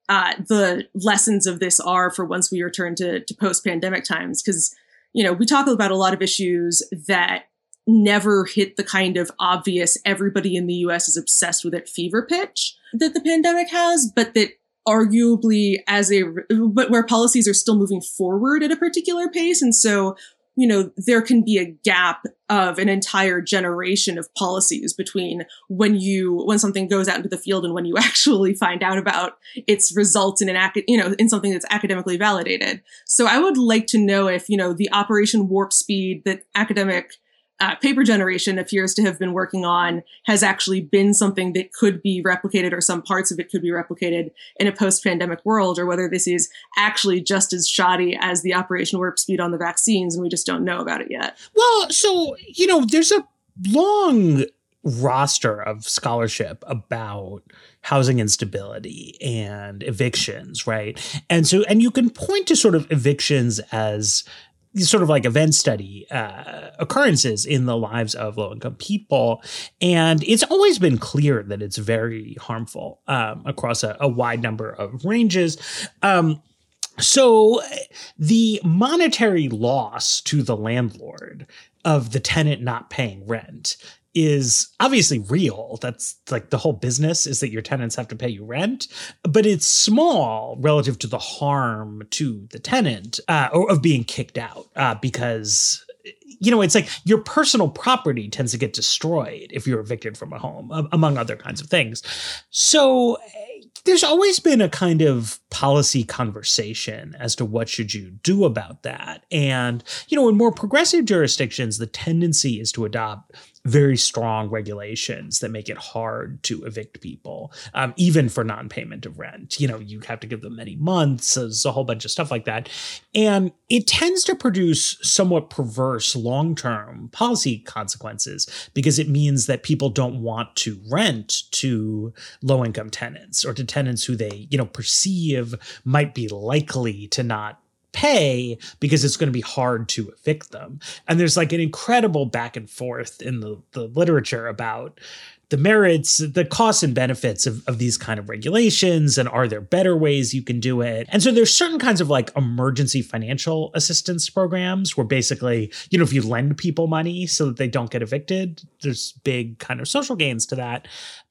uh, the lessons of this are for once we return to, to post-pandemic times. Because you know we talk about a lot of issues that never hit the kind of obvious everybody in the us is obsessed with it fever pitch that the pandemic has but that arguably as a but where policies are still moving forward at a particular pace. And so you know there can be a gap of an entire generation of policies between when you when something goes out into the field and when you actually find out about its results in an academic, you know in something that's academically validated. So i would like to know if you know the operation warp speed that academic uh, paper generation appears to have been working on has actually been something that could be replicated or some parts of it could be replicated in a post-pandemic world or whether this is actually just as shoddy as the operation warp speed on the vaccines and we just don't know about it yet. Well so you know there's a long roster of scholarship about housing instability and evictions right? And so and you can point to sort of evictions as sort of like event study uh, occurrences in the lives of low income people. And it's always been clear that it's very harmful um, across a, a, wide number of ranges. Um, so the monetary loss to the landlord of the tenant not paying rent is obviously real. That's like the whole business is that your tenants have to pay you rent, but it's small relative to the harm to the tenant uh, or of being kicked out uh, because you know, it's like your personal property tends to get destroyed if you're evicted from a home, among other kinds of things. So there's always been a kind of policy conversation as to what should you do about that. And, you know, in more progressive jurisdictions, the tendency is to adopt very strong regulations that make it hard to evict people, um, even for non-payment of rent. You know, you have to give them many months. There's a whole bunch of stuff like that, and it tends to produce somewhat perverse long-term policy consequences because it means that people don't want to rent to low-income tenants or to tenants who they, you know, perceive might be likely to not pay because it's going to be hard to evict them. And there's like an incredible back and forth in the, the literature about the merits, the costs and benefits of, of these kind of regulations, and are there better ways you can do it? And so there's certain kinds of like emergency financial assistance programs where basically, you know, if you lend people money so that they don't get evicted, there's big kind of social gains to that.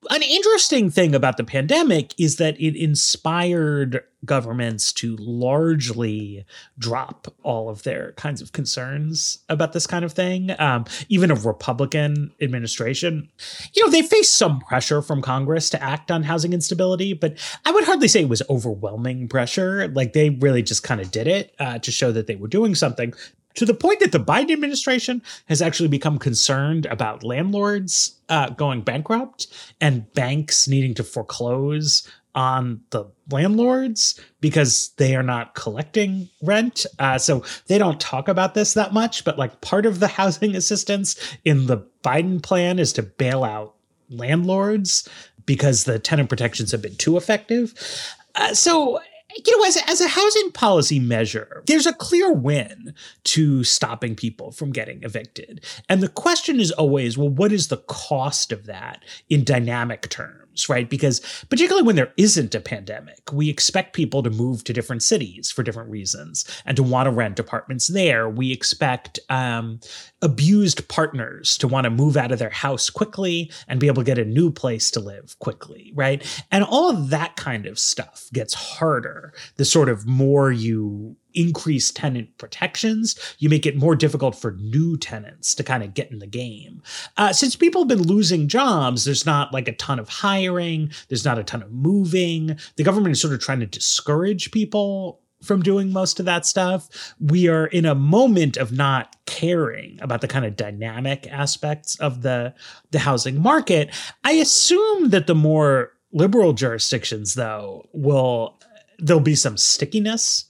An interesting thing about the pandemic is that it inspired governments to largely drop all of their kinds of concerns about this kind of thing. Um, even a Republican administration, you know, they faced some pressure from Congress to act on housing instability, but I would hardly say it was overwhelming pressure. Like they really just kind of did it uh, to show that they were doing something to the point that the Biden administration has actually become concerned about landlords uh, going bankrupt and banks needing to foreclose on the landlords because they are not collecting rent. Uh, so they don't talk about this that much, but like part of the housing assistance in the Biden plan is to bail out landlords because the tenant protections have been too effective. Uh, so you know, as a, as a housing policy measure, there's a clear win to stopping people from getting evicted. And the question is always, well, what is the cost of that in dynamic terms? Right? Because particularly when there isn't a pandemic, we expect people to move to different cities for different reasons and to want to rent apartments there. We expect um, abused partners to want to move out of their house quickly and be able to get a new place to live quickly, right? And all of that kind of stuff gets harder the sort of more you increase tenant protections, you make it more difficult for new tenants to kind of get in the game. Uh, since people have been losing jobs, there's not like a ton of hiring, there's not a ton of moving. The government is sort of trying to discourage people from doing most of that stuff. We are in a moment of not caring about the kind of dynamic aspects of the the housing market. I assume that the more liberal jurisdictions though will there'll be some stickiness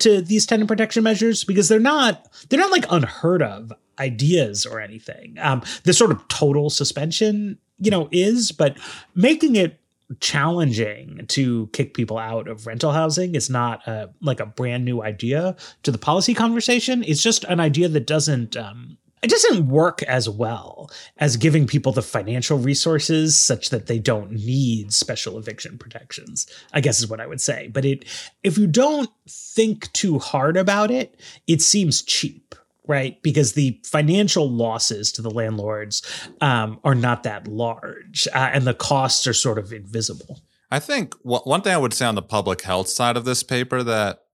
to these tenant protection measures because they're not they're not like unheard of ideas or anything. Um, the sort of total suspension, you know, is, but making it challenging to kick people out of rental housing is not a, like a brand new idea to the policy conversation. It's just an idea that doesn't um, it doesn't work as well as giving people the financial resources such that they don't need special eviction protections i guess is what i would say. But it if you don't think too hard about it it seems cheap right? Because the financial losses to the landlords um, are not that large uh, and the costs are sort of invisible. I think one thing i would say on the public health side of this paper that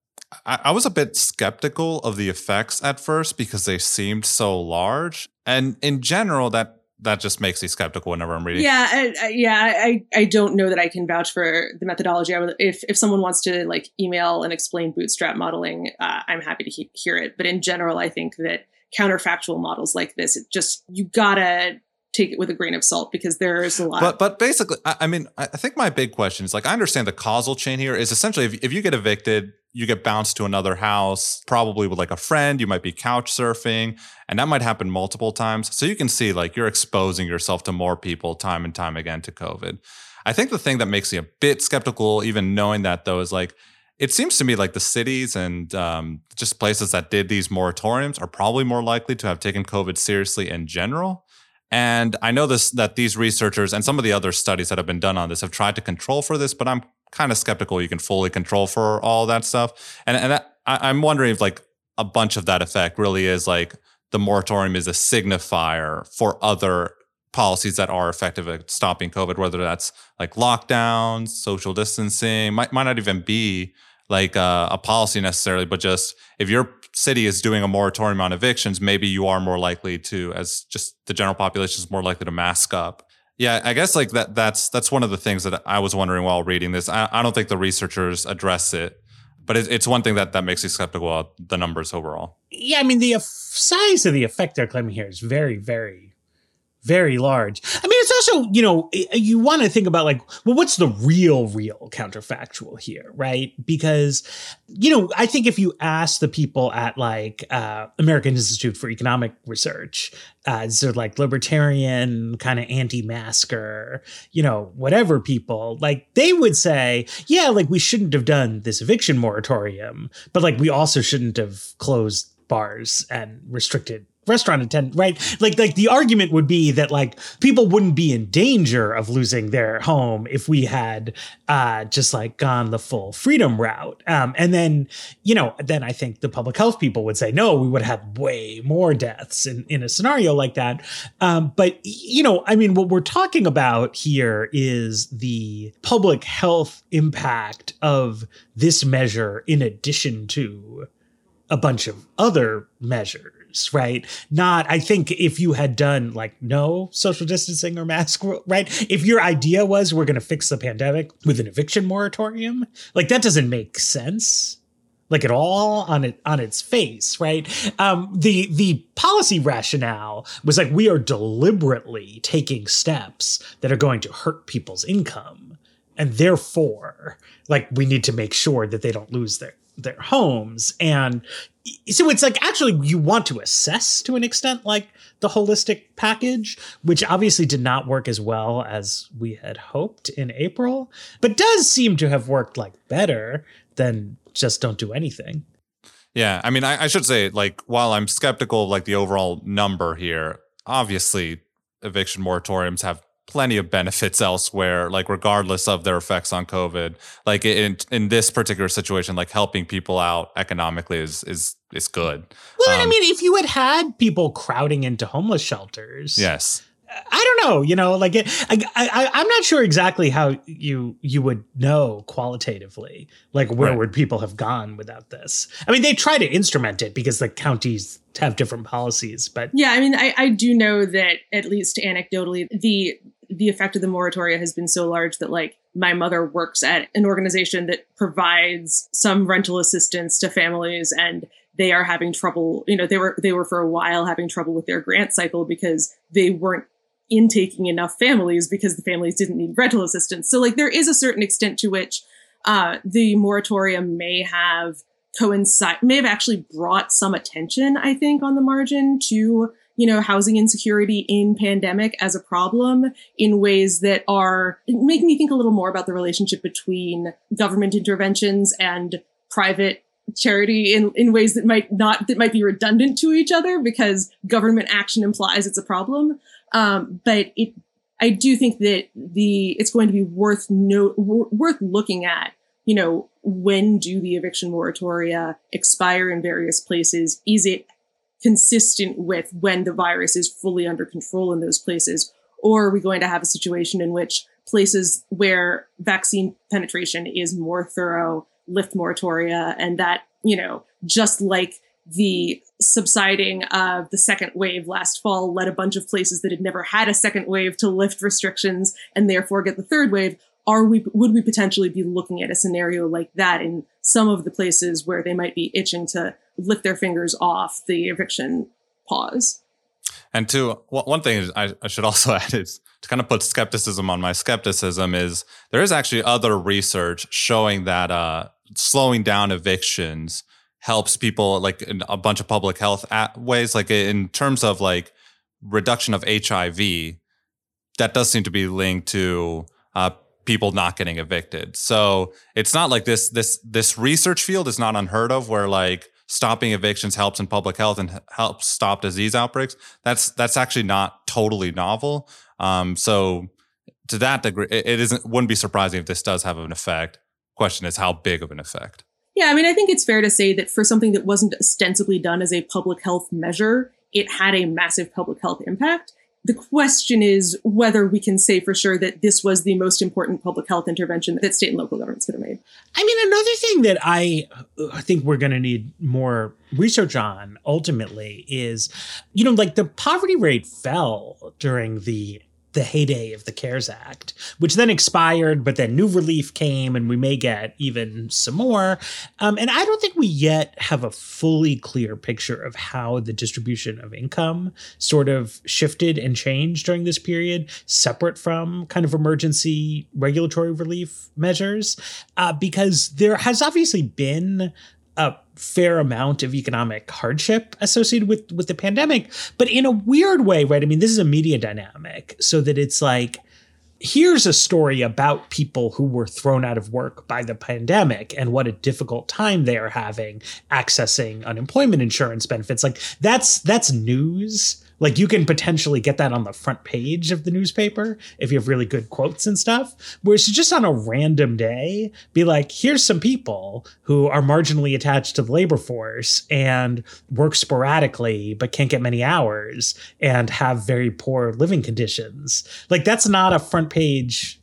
I, I was a bit skeptical of the effects at first because they seemed so large. And in general, that that just makes me skeptical whenever I'm reading. Yeah, I, I, yeah, I, I don't know that I can vouch for the methodology. I would, if if someone wants to like email and explain bootstrap modeling, uh, I'm happy to he- hear it. But in general, I think that counterfactual models like this, it just you gotta take it with a grain of salt because there's a lot. But but basically, I, I mean, I think my big question is like I understand the causal chain here is essentially if if you get evicted you get bounced to another house, probably with like a friend. You might be couch surfing, and that might happen multiple times. So you can see like you're exposing yourself to more people time and time again to COVID. I think the thing that makes me a bit skeptical, even knowing that though, is like it seems to me like the cities and um, just places that did these moratoriums are probably more likely to have taken COVID seriously in general. And I know this that these researchers and some of the other studies that have been done on this have tried to control for this, but I'm kind of skeptical you can fully control for all that stuff. And and I, I'm wondering if like a bunch of that effect really is like the moratorium is a signifier for other policies that are effective at stopping COVID, whether that's like lockdowns, social distancing, might might not even be like a, a policy necessarily, but just if you're city is doing a moratorium on evictions, maybe you are more likely to, as just the general population is more likely to mask up. Yeah, I guess like that. That's that's one of the things that I was wondering while reading this. I, I don't think the researchers address it, but it, it's one thing that that makes me skeptical about the numbers overall. Yeah, I mean the size of the effect they're claiming here is very, very very large. I mean, it's also, you know, you want to think about like, well, what's the real, real counterfactual here, right? Because, you know, I think if you ask the people at like uh, American Institute for Economic Research, uh, so like libertarian, kind of anti-masker, you know, whatever people, like they would say, yeah, like we shouldn't have done this eviction moratorium, but like we also shouldn't have closed bars and restricted restaurant attendant, right? Like, like the argument would be that like people wouldn't be in danger of losing their home if we had uh, just like gone the full freedom route. Um, and then, you know, then I think the public health people would say, no, we would have way more deaths in, in a scenario like that. Um, but, you know, I mean, what we're talking about here is the public health impact of this measure in addition to a bunch of other measures right? Not, I think if you had done like no social distancing or mask, right? If your idea was we're going to fix the pandemic with an eviction moratorium, like that doesn't make sense like at all on it on its face right um, the the policy rationale was like we are deliberately taking steps that are going to hurt people's income and therefore like we need to make sure that they don't lose their their homes. And so it's like actually you want to assess to an extent like the holistic package which obviously did not work as well as we had hoped in april but does seem to have worked like better than just don't do anything. Yeah i mean i, I should say like while i'm skeptical of like the overall number here obviously eviction moratoriums have plenty of benefits elsewhere like regardless of their effects on covid like in in this particular situation like helping people out economically is is is good well um, i mean if you had had people crowding into homeless shelters yes I don't know, you know, like it, I, I, I'm not sure exactly how you you would know qualitatively, like where right. would people have gone without this? I mean, they try to instrument it because the counties have different policies, but yeah, I mean, I, I do know that at least anecdotally, the the effect of the moratoria has been so large that like my mother works at an organization that provides some rental assistance to families and they are having trouble you know they were they were for a while having trouble with their grant cycle because they weren't intaking enough families because the families didn't need rental assistance. So like there is a certain extent to which uh, the moratorium may have coincide may have actually brought some attention i think on the margin to you know, housing insecurity in pandemic as a problem in ways that are making me think a little more about the relationship between government interventions and private charity in, in ways that might not that might be redundant to each other because government action implies it's a problem. Um, but it I do think that the it's going to be worth no worth looking at. You know, when do the eviction moratoria expire in various places? Is it consistent with when the virus is fully under control in those places? Or are we going to have a situation in which places where vaccine penetration is more thorough lift moratoria and that, you know, just like the subsiding of the second wave last fall led a bunch of places that had never had a second wave to lift restrictions and therefore get the third wave are we would we potentially be looking at a scenario like that in some of the places where they might be itching to lift their fingers off the eviction pause and two one thing I, I should also add is to kind of put skepticism on my skepticism is there is actually other research showing that uh, slowing down evictions helps people like in a bunch of public health ways like in terms of like reduction of hiv that does seem to be linked to uh, people not getting evicted. So it's not like this this this research field is not unheard of where like stopping evictions helps in public health and helps stop disease outbreaks. That's that's actually not totally novel. Um, so to that degree, it, it isn't wouldn't be surprising if this does have an effect. Question is how big of an effect. Yeah, I mean, I think it's fair to say that for something that wasn't ostensibly done as a public health measure, it had a massive public health impact The question is whether we can say for sure that this was the most important public health intervention that state and local governments could have made. I mean, another thing that I, I think we're going to need more research on ultimately is, you know, like the poverty rate fell during the the heyday of the CARES Act, which then expired, but then new relief came, and we may get even some more. Um, and I don't think we yet have a fully clear picture of how the distribution of income sort of shifted and changed during this period, separate from kind of emergency regulatory relief measures, uh, because there has obviously been a fair amount of economic hardship associated with with the pandemic but in a weird way right? I mean this is a media dynamic so that it's like here's a story about people who were thrown out of work by the pandemic and what a difficult time they are having accessing unemployment insurance benefits. Like that's that's news like you can potentially get that on the front page of the newspaper if you have really good quotes and stuff. Whereas just on a random day, be like, here's some people who are marginally attached to the labor force and work sporadically but can't get many hours and have very poor living conditions. Like that's not a front page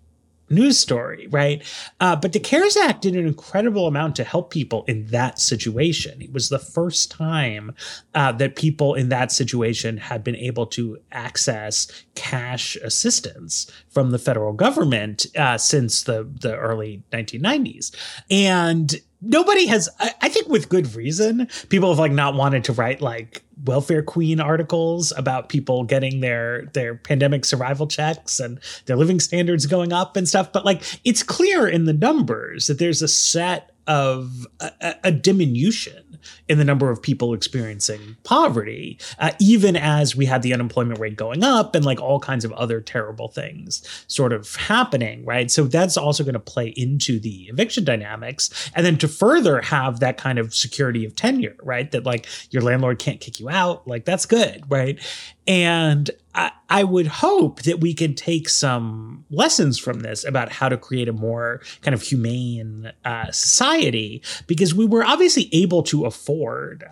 news story, right? Uh, but the CARES Act did an incredible amount to help people in that situation. It was the first time uh, that people in that situation had been able to access cash assistance from the federal government uh, since the the early 1990s, and nobody has I, I, think with good reason people have like not wanted to write like welfare queen articles about people getting their their pandemic survival checks and their living standards going up and stuff but like it's clear in the numbers that there's a set of a, a diminution in the number of people experiencing poverty, uh, even as we had the unemployment rate going up and like all kinds of other terrible things sort of happening, right? So that's also going to play into the eviction dynamics. And then to further have that kind of security of tenure, right? That like your landlord can't kick you out, like that's good, right? And I, I, would hope that we can take some lessons from this about how to create a more kind of humane uh, society because we were obviously able to afford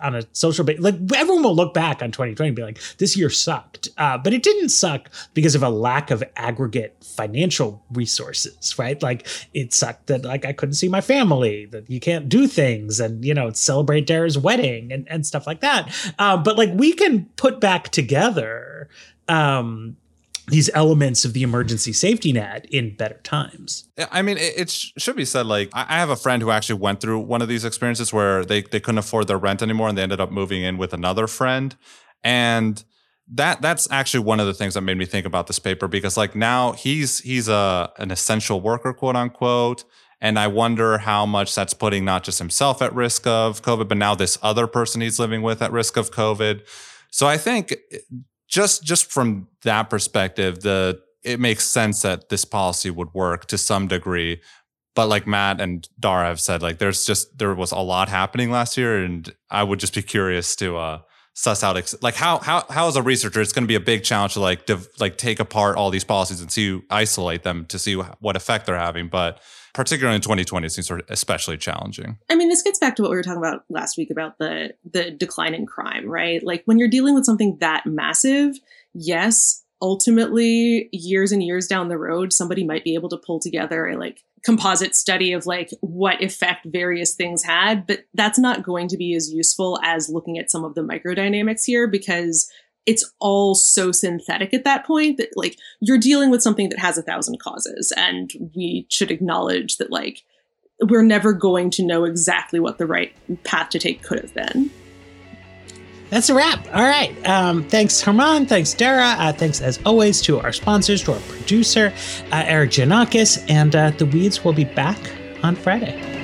on a social base. Like everyone will look back on 2020 and be like, this year sucked. Uh, but it didn't suck because of a lack of aggregate financial resources, right? Like it sucked that like I couldn't see my family, that you can't do things and, you know, celebrate Dara's wedding and, and stuff like that. Uh, but like we can put back together um, these elements of the emergency safety net in better times. I mean, it, it, should be said. Like, I have a friend who actually went through one of these experiences where they they couldn't afford their rent anymore, and they ended up moving in with another friend, and that that's actually one of the things that made me think about this paper because like now he's he's a an essential worker, quote unquote. And I wonder how much that's putting not just himself at risk of COVID, but now this other person he's living with at risk of COVID. So I think just just from that perspective, the it makes sense that this policy would work to some degree. But like Matt and Dara have said, like there's just there was a lot happening last year, and I would just be curious to uh, suss out ex- like how how how as a researcher, it's going to be a big challenge to like div- like take apart all these policies and see isolate them to see what effect they're having. But particularly in 2020 it seems especially challenging. I mean this gets back to what we were talking about last week about the the decline in crime right? Like when you're dealing with something that massive yes ultimately years and years down the road somebody might be able to pull together a like composite study of like what effect various things had but that's not going to be as useful as looking at some of the microdynamics here because it's all so synthetic at that point that like you're dealing with something that has a thousand causes and we should acknowledge that like we're never going to know exactly what the right path to take could have been that's a wrap. All right. Um, thanks, German. Thanks, Dara. Uh, thanks, as always, to our sponsors, to our producer, uh, Erikk Geannikis. And uh, the Weeds will be back on Friday.